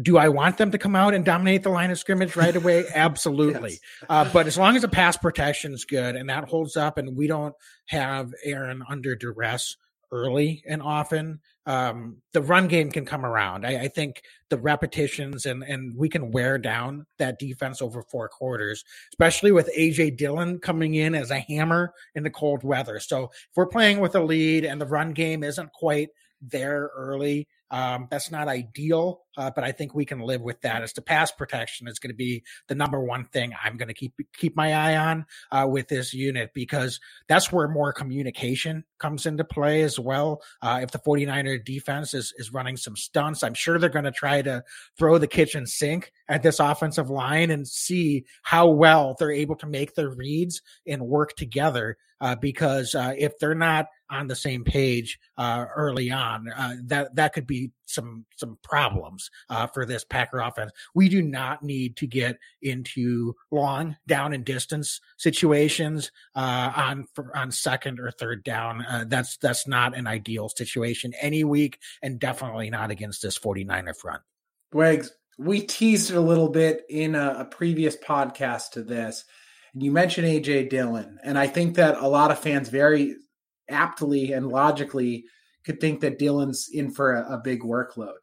do I want them to come out and dominate the line of scrimmage right away? Absolutely. yes. uh, but as long as the pass protection is good and that holds up and we don't have Aaron under duress early and often, um, the run game can come around. I, I, think the repetitions and and we can wear down that defense over four quarters, especially with AJ Dillon coming in as a hammer in the cold weather. So if we're playing with a lead and the run game isn't quite there early, um, that's not ideal, uh, but I think we can live with that. As to pass protection is going to be the number one thing I'm going to keep keep my eye on uh, with this unit because that's where more communication comes into play as well. Uh, if the 49er defense is, is running some stunts, I'm sure they're going to try to throw the kitchen sink at this offensive line and see how well they're able to make their reads and work together. Uh, because uh, if they're not on the same page uh, early on, that that could be some some problems uh, for this Packer offense. We do not need to get into long down and distance situations uh, on on second or third down. Uh, that's that's not an ideal situation any week, and definitely not against this 49er front. Wags, we teased it a little bit in a, a previous podcast to this. And you mentioned AJ Dillon, and I think that a lot of fans very aptly and logically could think that Dillon's in for a, a big workload.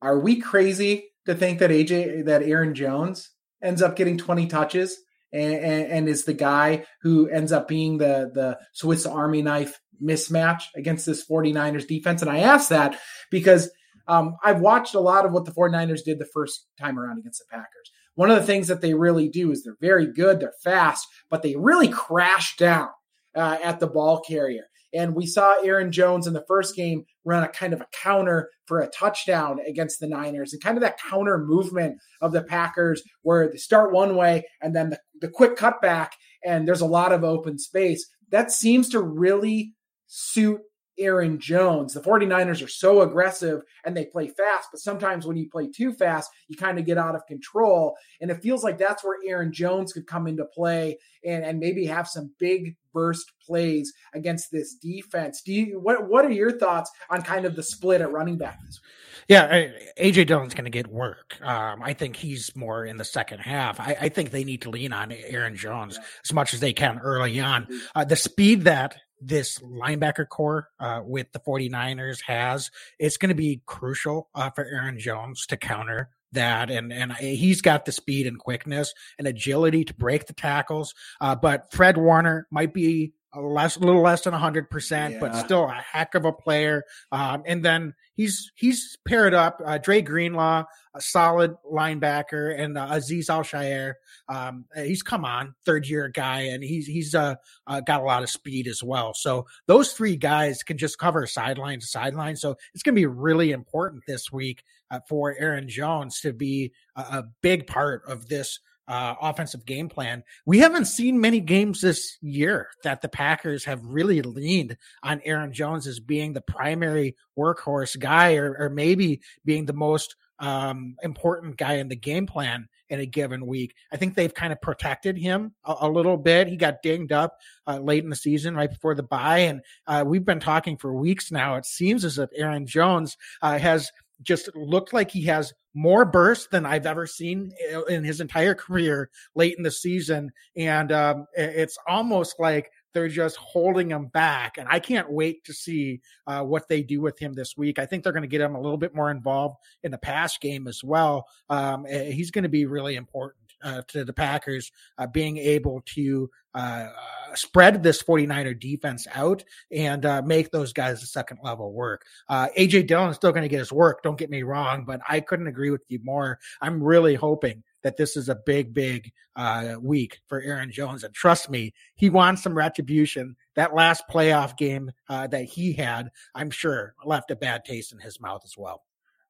Are we crazy to think that AJ that Aaron Jones ends up getting 20 touches and, and, and, is the guy who ends up being the the Swiss Army knife mismatch against this 49ers defense? And I ask that because um, I've watched a lot of what the 49ers did the first time around against the Packers. One of the things that they really do is they're very good, they're fast, but they really crash down uh, at the ball carrier. And we saw Aaron Jones in the first game run a kind of a counter for a touchdown against the Niners and kind of that counter movement of the Packers where they start one way and then the, the quick cutback and there's a lot of open space. That seems to really suit Aaron Jones. The 49ers are so aggressive and they play fast, but sometimes when you play too fast, you kind of get out of control. And it feels like that's where Aaron Jones could come into play and, and maybe have some big burst plays against this defense. Do you what what are your thoughts on kind of the split at running back this week? Yeah, AJ Dillon's going to get work. Um, I think he's more in the second half. I, I, think they need to lean on Aaron Jones as much as they can early on. Uh, the speed that this linebacker corps uh, with the 49ers has, it's going to be crucial uh, for Aaron Jones to counter that and and he's got the speed and quickness and agility to break the tackles uh, but Fred Warner might be a less a little less than 100% but still a heck of a player. Um, and then he's he's paired up uh, Dre Greenlaw a solid linebacker and uh, Azeez Al-Shaair um, he's come on third year guy and he's he's uh, uh, got a lot of speed as well. So those three guys can just cover sideline to sideline. So it's going to be really important this week uh, for Aaron Jones to be a, a big part of this uh, offensive game plan. We haven't seen many games this year that the Packers have really leaned on Aaron Jones as being the primary workhorse guy or, or maybe being the most um, important guy in the game plan in a given week. I think they've kind of protected him a, a little bit. He got dinged up uh, late in the season, right before the bye, and uh, we've been talking for weeks now. It seems as if Aaron Jones uh, has just looked like he has more burst than I've ever seen in his entire career late in the season. And um, it's almost like they're just holding him back. And I can't wait to see uh, what they do with him this week. I think they're going to get him a little bit more involved in the pass game as well. Um, eh, he's going to be really important uh, to the Packers uh, being able to uh, spread this 49er defense out and uh, make those guys a second level work. Uh, AJ Dillon is still going to get his work. Don't get me wrong, but I couldn't agree with you more. I'm really hoping that this is a big, big uh, week for Aaron Jones. And trust me, he wants some retribution. That last playoff game uh, that he had, I'm sure, left a bad taste in his mouth as well.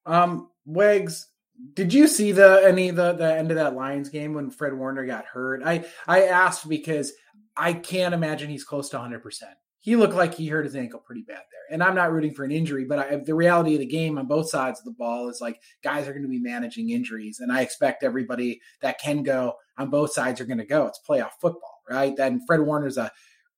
Um, Wags, did you see the any the the end of that Lions game when Fred Warner got hurt? I I asked because I can't imagine he's close to 100. percent He looked like he hurt his ankle pretty bad there, and I'm not rooting for an injury, but I, the reality of the game on both sides of the ball is like guys are going to be managing injuries, and I expect everybody that can go on both sides are going to go. It's playoff football, right? And Fred Warner's a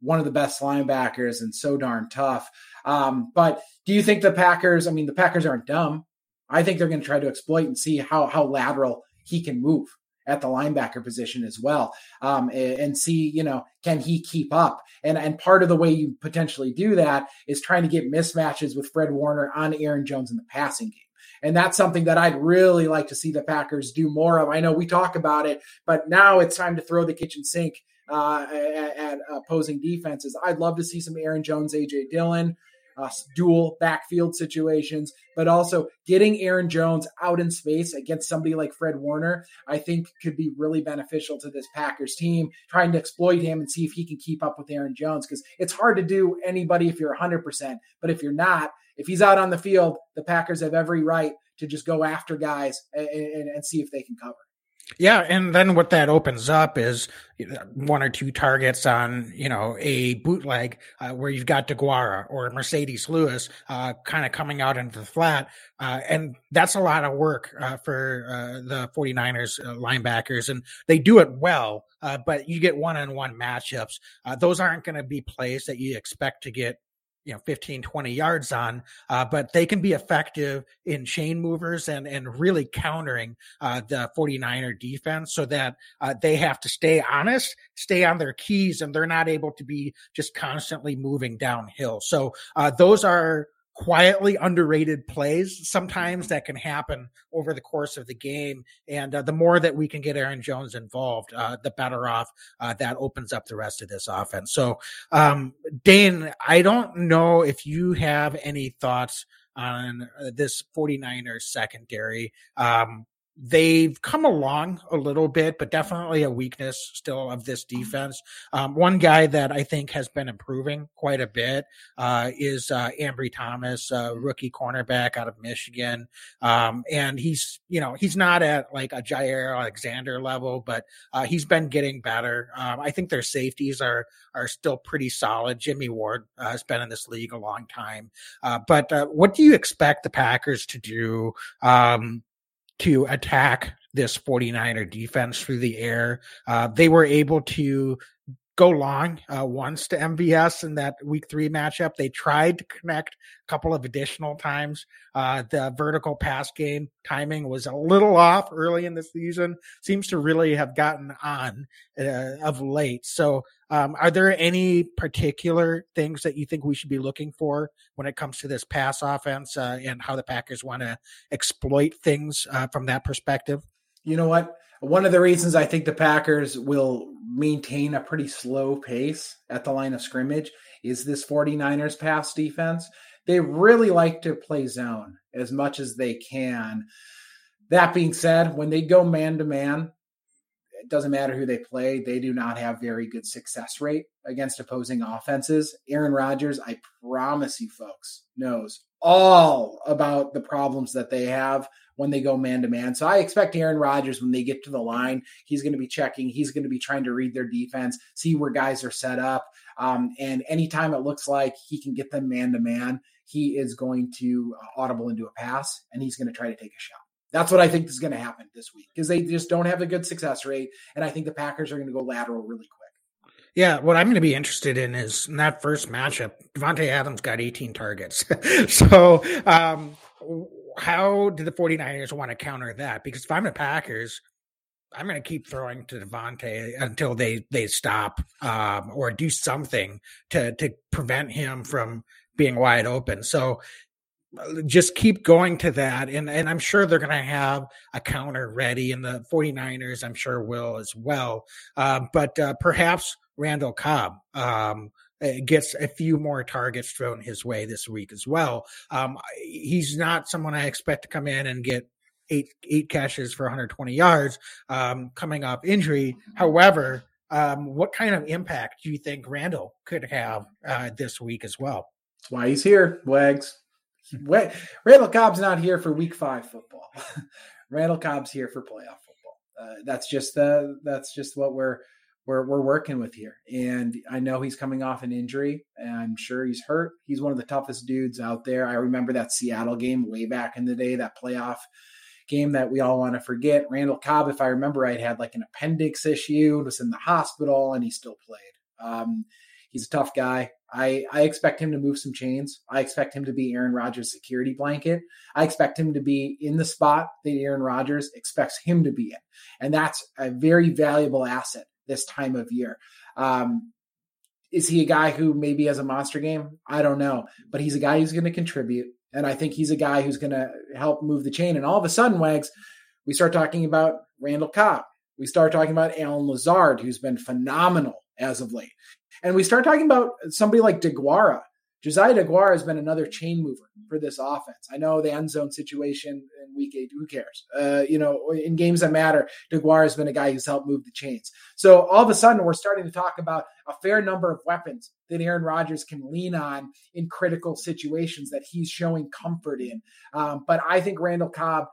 one of the best linebackers and so darn tough. Um, but do you think the Packers? I mean, the Packers aren't dumb I think they're going to try to exploit and see how how lateral he can move at the linebacker position as well, um, and see you know can he keep up? And and part of the way you potentially do that is trying to get mismatches with Fred Warner on Aaron Jones in the passing game. And that's something that I'd really like to see the Packers do more of. I know we talk about it, but now it's time to throw the kitchen sink uh, at, at opposing defenses. I'd love to see some Aaron Jones, AJ Dillon. Uh, dual backfield situations, but also getting Aaron Jones out in space against somebody like Fred Warner, I think could be really beneficial to this Packers team, trying to exploit him and see if he can keep up with Aaron Jones. Because it's hard to do anybody if you're 100%, but if you're not, if he's out on the field, the Packers have every right to just go after guys and, and, and see if they can cover. Yeah, and then what that opens up is one or two targets on you know a bootleg uh, where you've got Deguara or Marcedes Lewis uh, kind of coming out into the flat, uh, and that's a lot of work uh, for uh, the 49ers uh, linebackers, and they do it well. but you get one-on-one matchups; those aren't going to be plays that you expect to get you know 15 20 yards on uh, but they can be effective in chain movers and and really countering uh, the 49er defense so that uh, they have to stay honest stay on their keys and they're not able to be just constantly moving downhill. So uh, those are quietly underrated plays sometimes that can happen over the course of the game. And uh, the more that we can get Aaron Jones involved, uh, the better off uh, that opens up the rest of this offense. So, um, Dane, I don't know if you have any thoughts on uh, this 49ers secondary. Um, they've come along a little bit, but definitely a weakness still of this mm-hmm. defense. Um, one guy that I think has been improving quite a bit uh, is uh, Ambry Thomas, uh, rookie cornerback out of Michigan, um, and he's you know he's not at like a Jaire Alexander level, but uh, he's been getting better. Um, I think their safeties are are still pretty solid. Jimmy Ward uh, has been in this league a long time, uh, but uh, what do you expect the Packers to do? To attack this 49er defense through the air. Uh, they were able to go long uh, once to MVS in that week three matchup. They tried to connect a couple of additional times. Uh, the vertical pass game timing was a little off early in the season, seems to really have gotten on uh, of late. So, um, are there any particular things that you think we should be looking for when it comes to this pass offense uh, and how the Packers want to exploit things uh, from that perspective? You know what? One of the reasons I think the Packers will maintain a pretty slow pace at the line of scrimmage is this 49ers pass defense. They really like to play zone as much as they can. That being said, when they go man to man, it doesn't matter who they play, they do not have very good success rate against opposing offenses. Aaron Rodgers, I promise you folks, knows all about the problems that they have when they go man to man. So I expect Aaron Rodgers when they get to the line, he's going to be checking, he's going to be trying to read their defense, see where guys are set up. Um, and anytime it looks like he can get them man to man, he is going to uh, audible into a pass and he's going to try to take a shot. That's what I think is going to happen this week because they just don't have a good success rate. And I think the Packers are going to go lateral really quick. Yeah, what I'm going to be interested in is in that first matchup, Davante Adams got 18 targets. so, um, how do the 49ers want to counter that? Because if I'm the Packers, I'm going to keep throwing to Davante until they they stop um, or do something to to prevent him from being wide open. So uh, just keep going to that and and I'm sure they're going to have a counter ready and the 49ers I'm sure will as well. Uh, but uh, perhaps Randall Cobb um, gets a few more targets thrown his way this week as well. Um, he's not someone I expect to come in and get eight eight catches for 120 yards um, coming off injury. However, um, what kind of impact do you think Randall could have uh, this week as well? That's why he's here, Wags. Randall Cobb's not here for Week Five football. Randall Cobb's here for playoff football. Uh, that's just the that's just what we're we're we're working with here. And I know he's coming off an injury, I'm sure he's hurt. He's one of the toughest dudes out there. I remember that Seattle game way back in the day, that playoff game that we all want to forget. Randall Cobb, if I remember right, had like an appendix issue, was in the hospital, and he still played. Um, he's a tough guy. I, I expect him to move some chains. I expect him to be Aaron Rodgers' security blanket. I expect him to be in the spot that Aaron Rodgers expects him to be in. And that's a very valuable asset this time of year. Um, is he a guy who maybe has a monster game? I don't know, but he's a guy who's going to contribute, and I think he's a guy who's going to help move the chain. And all of a sudden, Wags, we start talking about Randall Cobb. We start talking about Allen Lazard, who's been phenomenal as of late, and we start talking about somebody like Deguara, Josiah Deguara has been another chain mover for this offense. I know the end zone situation in week eight, who cares? Uh, you know, in games that matter, Deguara has been a guy who's helped move the chains. So all of a sudden, we're starting to talk about a fair number of weapons that Aaron Rodgers can lean on in critical situations that he's showing comfort in. Um, but I think Randall Cobb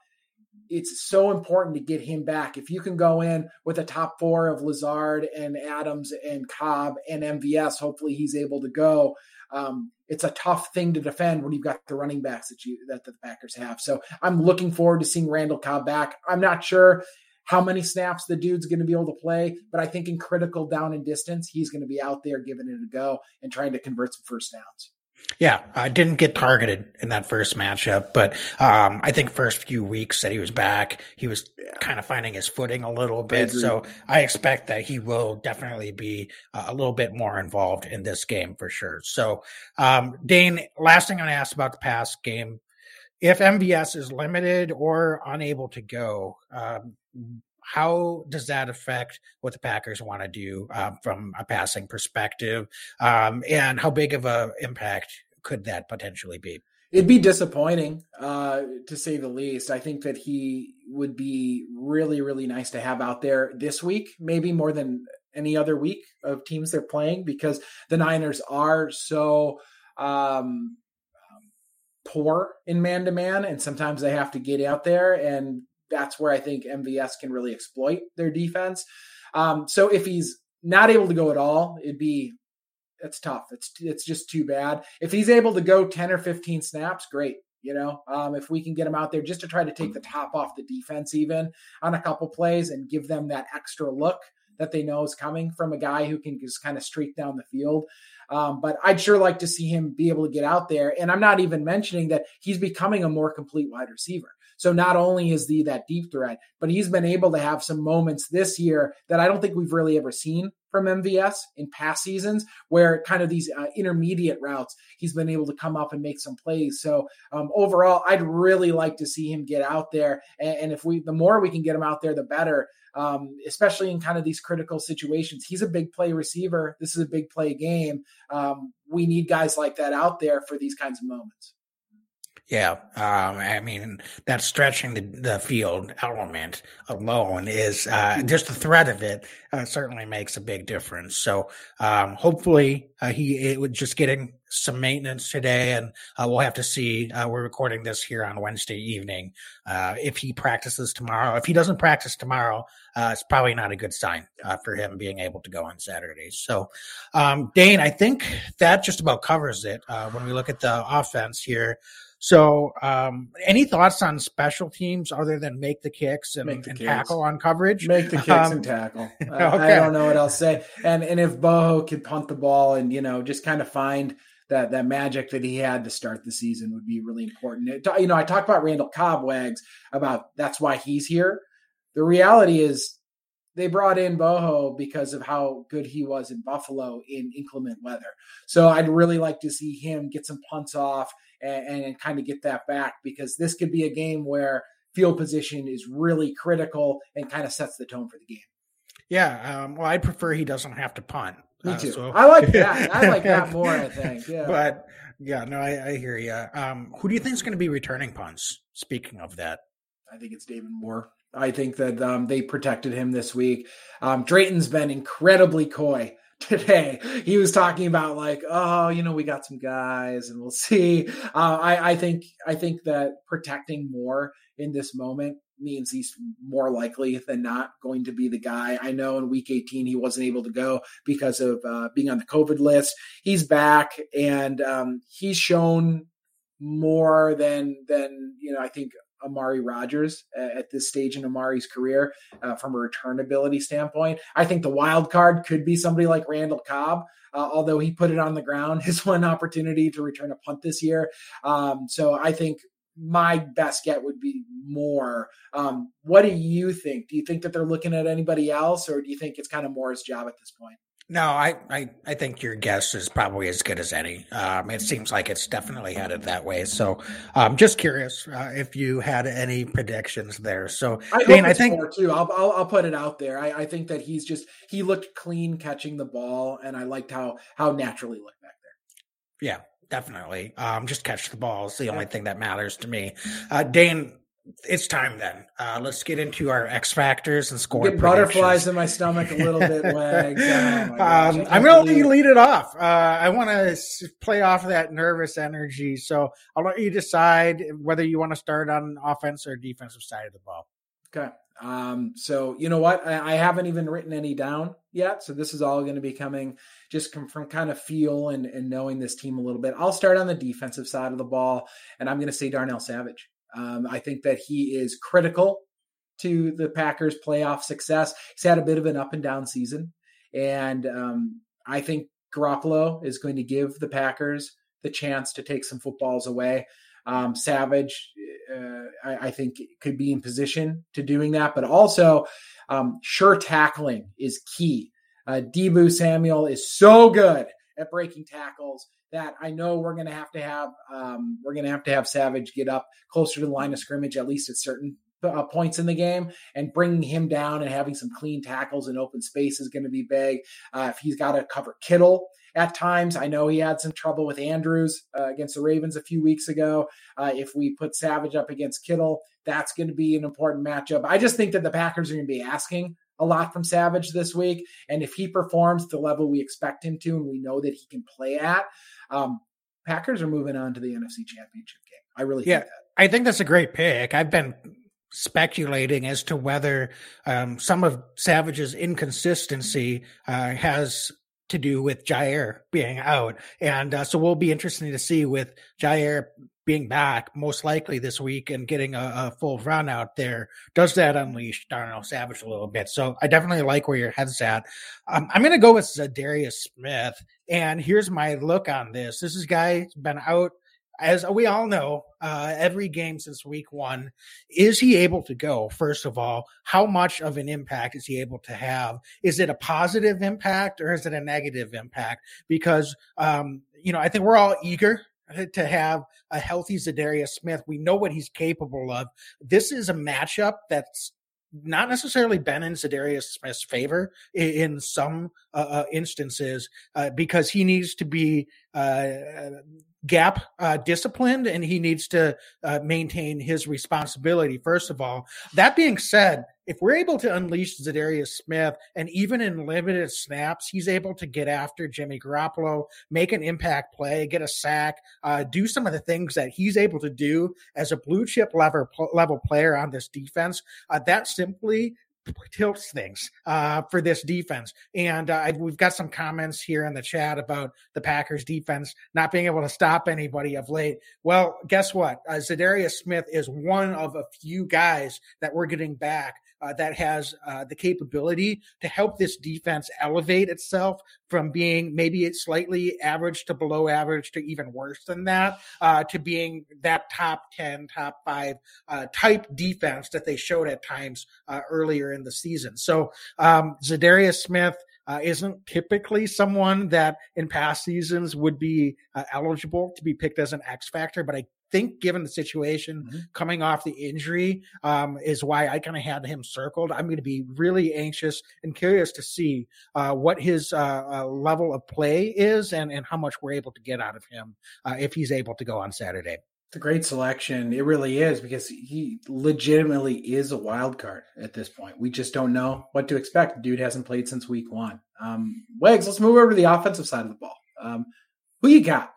it's so important to get him back. If you can go in with a top four of Lazard and Adams and Cobb and MVS, hopefully he's able to go. Um, it's a tough thing to defend when you've got the running backs that you that the Packers have. So I'm looking forward to seeing Randall Cobb back. I'm not sure how many snaps the dude's going to be able to play, but I think in critical down and distance, he's going to be out there giving it a go and trying to convert some first downs. Yeah, I didn't get targeted in that first matchup, but um, I think first few weeks that he was back, he was kind of finding his footing a little bit. I so I expect that he will definitely be uh, a little bit more involved in this game for sure. So, um, Dane, last thing I asked about the past game, if MVS is limited or unable to go, um, how does that affect what the Packers want to do um, from a passing perspective? Um, and how big of an impact could that potentially be? It'd be disappointing, uh, to say the least. I think that he would be really, really nice to have out there this week, maybe more than any other week of teams they're playing, because the Niners are so um, poor in man to man, and sometimes they have to get out there and that's where I think MVS can really exploit their defense. Um, so if he's not able to go at all, it'd be it's tough. It's it's just too bad. If he's able to go ten or fifteen snaps, great. You know, um, if we can get him out there just to try to take the top off the defense, even on a couple plays, and give them that extra look that they know is coming from a guy who can just kind of streak down the field. Um, but I'd sure like to see him be able to get out there. And I'm not even mentioning that he's becoming a more complete wide receiver. So not only is he that deep threat, but he's been able to have some moments this year that I don't think we've really ever seen from MVS in past seasons, where kind of these uh, intermediate routes, he's been able to come up and make some plays. So um, overall, I'd really like to see him get out there. And, and, if we, the more we can get him out there, the better. Um, especially in kind of these critical situations. He's a big play receiver. This is a big play game. Um, we need guys like that out there for these kinds of moments. Yeah, um, I mean that stretching the, the field element alone is uh, just the threat of it uh, certainly makes a big difference. So um, hopefully uh, he it would just getting some maintenance today, and uh, we'll have to see. Uh, we're recording this here on Wednesday evening. Uh, if he practices tomorrow, if he doesn't practice tomorrow, it's probably not a good sign for him being able to go on Saturday. So, um, Dane, I think that just about covers it when we look at the offense here. So, um, any thoughts on special teams other than make the kicks and, the and tackle on coverage? Make the kicks um, and tackle. okay. I, I, don't know what else to say. And and if Boho could punt the ball and you know just kind of find that that magic that he had to start the season would be really important. It, you know, I talked about Randall Cobb Wags about that's why he's here. The reality is they brought in Boho because of how good he was in Buffalo in inclement weather. So I'd really like to see him get some punts off and, and kind of get that back because this could be a game where field position is really critical and kind of sets the tone for the game. Yeah, um, well, I prefer he doesn't have to punt. Me uh, too. Uh, so. I like that. I like that more. I think. Yeah. But yeah, no, I, I hear you. Um, who do you think is going to be returning punts? Speaking of that, I think it's David Moore. I think that um, they protected him this week. Um, Drayton's been incredibly coy today. He was talking about like, oh, you know, we got some guys, and we'll see. Uh, I, I think I think that protecting Moore in this moment means he's more likely than not going to be the guy. I know in week 18 he wasn't able to go because of uh, being on the COVID list. He's back and um, he's shown more than than you know I think Amari Rogers at this stage in Amari's career uh, from a return ability standpoint. I think the wild card could be somebody like Randall Cobb, uh, although he put it on the ground his one opportunity to return a punt this year. Um, so I think my best get would be Moore. Um, what do you think? Do you think that they're looking at anybody else, or do you think it's kind of Moore's job at this point? No, I, I, I think your guess is probably as good as any. Um, it seems like it's definitely headed that way. So, I'm um, just curious uh, if you had any predictions there. So, I, mean, I think too. I'll, I'll, I'll put it out there. I, I think that he's just he looked clean catching the ball, and I liked how how naturally looked back there. Yeah, definitely. Um, just catch the ball is the only thing that matters to me. Uh, Dane, it's time then. Uh, let's get into our X factors and score. Get butterflies in my stomach a little bit, Wags. Oh um, I'm going to let you lead it off. Uh, I want to play off that nervous energy, so I'll let you decide whether you want to start on offense or defensive side of the ball. Okay. Um, so you know what? I, I, haven't even written any down yet. So this is all going to be coming just from, from kind of feel and, and knowing this team a little bit. I'll start on the defensive side of the ball, and I'm going to say Darnell Savage. Um, I think that he is critical to the Packers' playoff success. He's had a bit of an up and down season, and um, I think Garoppolo is going to give the Packers the chance to take some footballs away. Um, Savage, uh, I, I, think, could be in position to doing that, but also um, sure tackling is key. Uh, Deebo Samuel is so good at breaking tackles that I know we're going to have to have um, we're going to have to have Savage get up closer to the line of scrimmage at least at certain uh, points in the game, and bringing him down and having some clean tackles in open space is going to be big. Uh, if he's got to cover Kittle at times, I know he had some trouble with Andrews uh, against the Ravens a few weeks ago. Uh, if we put Savage up against Kittle, that's going to be an important matchup. I just think that the Packers are going to be asking a lot from Savage this week. And if he performs the level we expect him to, and we know that he can play at, um, Packers are moving on to the NFC Championship game. I really yeah, think that. I think that's a great pick. I've been speculating as to whether um, some of Savage's inconsistency uh, has to do with Jaire being out. And uh, so we'll be interesting to see with Jaire being back most likely this week and getting a, a, full run out there, does that unleash Darnell Savage a little bit? So I definitely like where your head's at. Um, I'm going to go with Za'Darius Smith. And here's my look on this. This is guy been out as we all know, uh, every game since week one, is he able to go? First of all, how much of an impact is he able to have? Is it a positive impact or is it a negative impact? Because, um, you know, I think we're all eager to have a healthy Za'Darius Smith. We know what he's capable of. This is a matchup that's not necessarily been in Za'Darius Smith's favor in, some uh, uh, instances uh, because he needs to be uh, gap uh, disciplined and he needs to uh, maintain his responsibility first of all. That being said if we're able to unleash Za'Darius Smith and even in limited snaps he's able to get after Jimmy Garoppolo make an impact play get a sack uh, do some of the things that he's able to do as a blue chip level level player on this defense uh, that simply tilts things uh, for this defense. And uh, we've got some comments here in the chat about the Packers defense not being able to stop anybody of late. Well, guess what? Uh, Za'Darius Smith is one of a few guys that we're getting back uh, that has uh, the capability to help this defense elevate itself from being maybe slightly average to below average to even worse than that uh, to being that top 10 top 5 uh, type defense that they showed at times uh, earlier in the season. So um, Za'Darius Smith uh, isn't typically someone that in past seasons would be uh, eligible to be picked as an X factor, but I think given the situation mm-hmm. coming off the injury um, is why I kind of had him circled. I'm going to be really anxious and curious to see uh, what his uh, uh, level of play is and, and how much we're able to get out of him uh, if he's able to go on Saturday. It's a great selection. It really is because he legitimately is a wild card at this point. We just don't know what to expect. Dude hasn't played since week one. Um, Wags, let's move over to the offensive side of the ball. Um, who you got?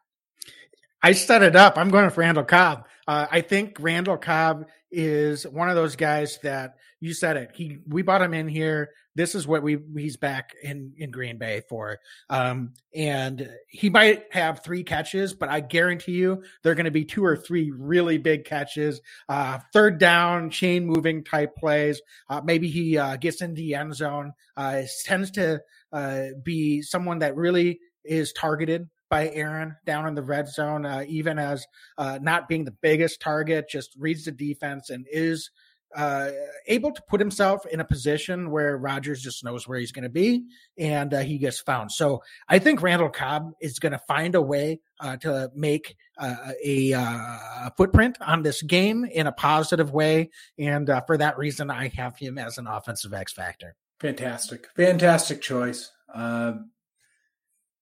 I set it up. I'm going with Randall Cobb. Uh, I think Randall Cobb is one of those guys that you said it. He we bought him in here. This is what we he's back in in Green Bay for. Um, and he might have three catches, but I guarantee you they're going to be two or three really big catches. Uh, third down, chain moving type plays. Uh, maybe he uh, gets in the end zone. Uh, tends to uh, be someone that really is targeted by Aaron down in the red zone, uh, even as uh, not being the biggest target, just reads the defense and is uh, able to put himself in a position where Rodgers just knows where he's going to be and uh, he gets found. So I think Randall Cobb is going to find a way uh, to make uh, a, a, footprint on this game in a positive way. And for that reason, I have him as an offensive X factor. Fantastic. Fantastic choice.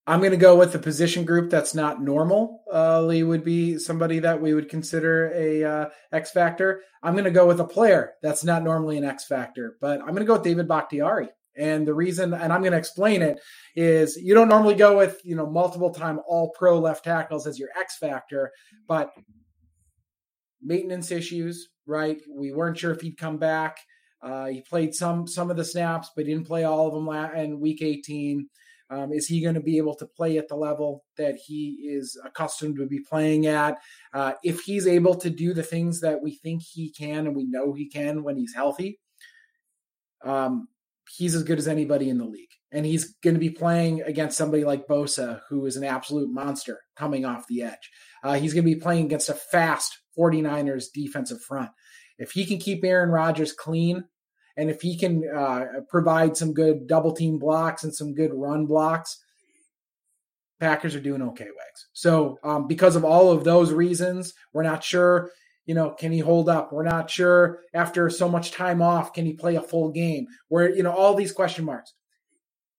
I'm going to go with the position group that's not normal. Uh, Lee would be somebody that we would consider a uh, X factor. I'm going to go with a player that's not normally an X factor, but I'm going to go with David Bakhtiari. And the reason, and I'm going to explain it, is you don't normally go with you know multiple time All Pro left tackles as your X factor, but maintenance issues, right? We weren't sure if he'd come back. Uh, he played some some of the snaps, but didn't play all of them in Week 18. Um, is he going to be able to play at the level that he is accustomed to be playing at? Uh, if he's able to do the things that we think he can and we know he can when he's healthy, um, he's as good as anybody in the league. And he's going to be playing against somebody like Bosa, who is an absolute monster coming off the edge. Uh, he's going to be playing against a fast 49ers defensive front. If he can keep Aaron Rodgers clean and if he can uh, provide some good double team blocks and some good run blocks, Packers are doing okay, Wags. So um, because of all of those reasons, we're not sure. You know, can he hold up? We're not sure after so much time off, can he play a full game? Where you know all these question marks.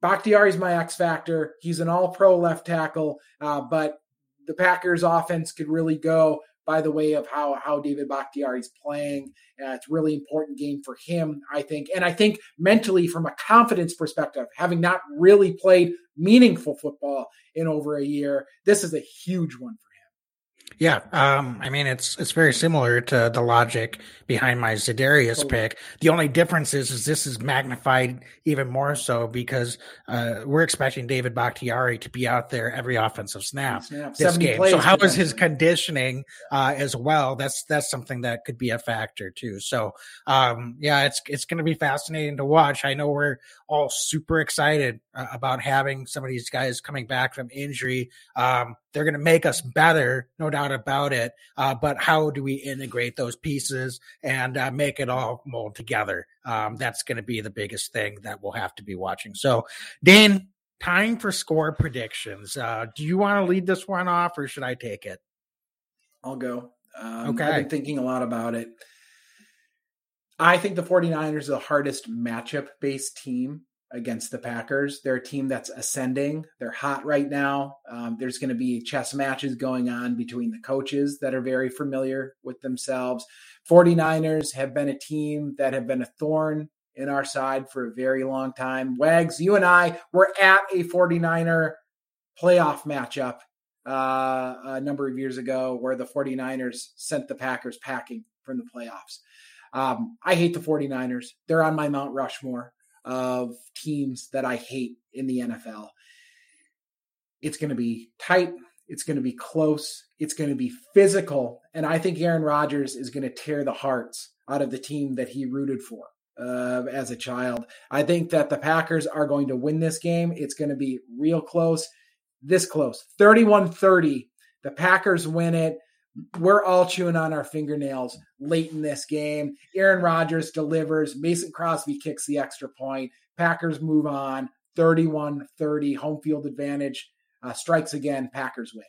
Bakhtiari is my X factor. He's an All Pro left tackle, uh, but the Packers' offense could really go by the way of how how David Bakhtiari is playing. Uh, it's a really important game for him, I think. And I think mentally, from a confidence perspective, having not really played meaningful football in over a year, this is a huge one for yeah, um, I mean it's it's very similar to the logic behind my Za'Darius pick. The only difference is, is this is magnified even more so because uh, we're expecting David Bakhtiari to be out there every offensive snap, snap. this game. So how is his conditioning uh, as well? That's that's something that could be a factor too. So um, yeah, it's it's going to be fascinating to watch. I know we're all super excited uh, about having some of these guys coming back from injury. Um, they're going to make us better, no doubt about it. Uh, but how do we integrate those pieces and uh, make it all mold together? Um, that's going to be the biggest thing that we'll have to be watching. So, Dane, time for score predictions. Uh, do you want to lead this one off, or should I take it? I'll go. Um, okay. I've been thinking a lot about it. I think the 49ers are the hardest matchup based team against the Packers. They're a team that's ascending. They're hot right now. Um, there's going to be chess matches going on between the coaches that are very familiar with themselves. 49ers have been a team that have been a thorn in our side for a very long time. Wags, you and I were at a 49er playoff matchup uh, a number of years ago where the 49ers sent the Packers packing from the playoffs. Um, I hate the 49ers. They're on my Mount Rushmore of teams that I hate in the NFL. It's going to be tight. It's going to be close. It's going to be physical. And I think Aaron Rodgers is going to tear the hearts out of the team that he rooted for uh, as a child. I think that the Packers are going to win this game. It's going to be real close, this close 31 30. The Packers win it we're all chewing on our fingernails late in this game. Aaron Rodgers delivers. Mason Crosby kicks the extra point. Packers move on 31 30, home field advantage. Uh, strikes again. Packers win.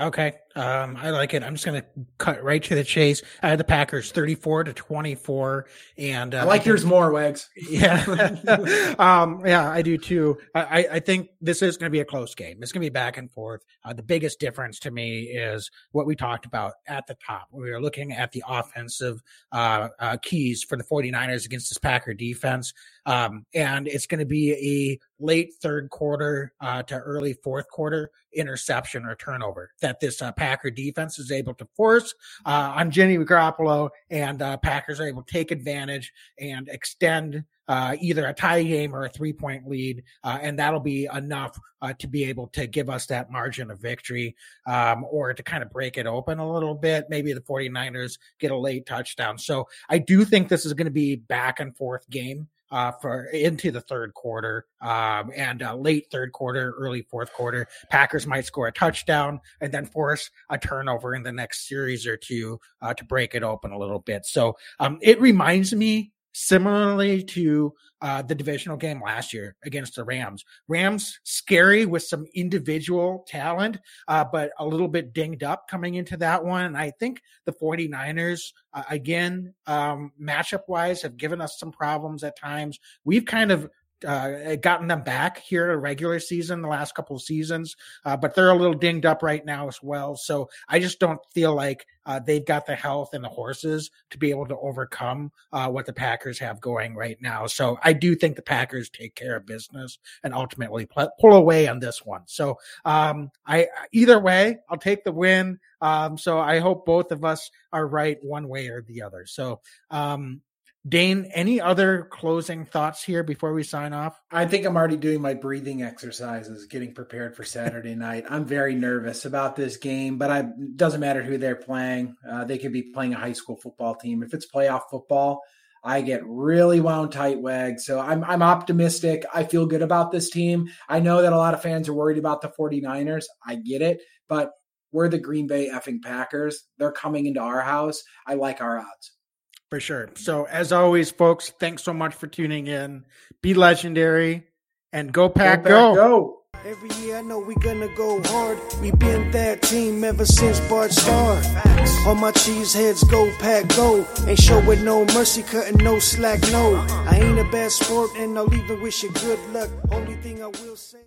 Okay. Um, I like it. I'm just going to cut right to the chase. I had the Packers 34 to 24. And uh, I like I yours more, Wags. Yeah. um, yeah, I do too. I, I think this is going to be a close game. It's going to be back and forth. Uh, the biggest difference to me is what we talked about at the top. We are looking at the offensive uh, uh keys for the 49ers against this Packer defense. Um, and it's going to be a late third quarter uh, to early fourth quarter interception or turnover that this uh, Packer defense is able to force uh, on Jimmy Garoppolo, and uh, Packers are able to take advantage and extend uh, either a tie game or a three point lead, uh, and that'll be enough uh, to be able to give us that margin of victory um, or to kind of break it open a little bit. Maybe the 49ers get a late touchdown. So I do think this is going to be back and forth game uh, for into the third quarter um, and uh, late third quarter, early fourth quarter. Packers might score a touchdown and then force a turnover in the next series or two uh, to break it open a little bit. So um, it reminds me similarly to uh, the divisional game last year against the Rams. Rams scary with some individual talent, uh, but a little bit dinged up coming into that one. And I think the 49ers, uh, again, um, matchup wise, have given us some problems at times. We've kind of uh, gotten them back here a regular season the last couple of seasons, uh, but they're a little dinged up right now as well. So I just don't feel like uh, they've got the health and the horses to be able to overcome uh, what the Packers have going right now. So I do think the Packers take care of business and ultimately pull away on this one. So um, I either way, I'll take the win. Um, so I hope both of us are right one way or the other. So um, Dane, any other closing thoughts here before we sign off? I think I'm already doing my breathing exercises, getting prepared for Saturday night. I'm very nervous about this game, but it doesn't matter who they're playing. Uh, they could be playing a high school football team. If it's playoff football, I get really wound tight, Wag. So I'm I'm optimistic. I feel good about this team. I know that a lot of fans are worried about the 49ers. I get it, but we're the Green Bay effing Packers. They're coming into our house. I like our odds. For sure. So, as always, folks, thanks so much for tuning in. Be legendary and go pack, go. Pack, go. Every year I know we gonna go hard. We been that team ever since Bart Starr. All my cheese heads go pack go. Ain't showing no mercy, cutting no slack, no. Uh-uh. I ain't a bad sport and I'll even wish you good luck. Only thing I will say.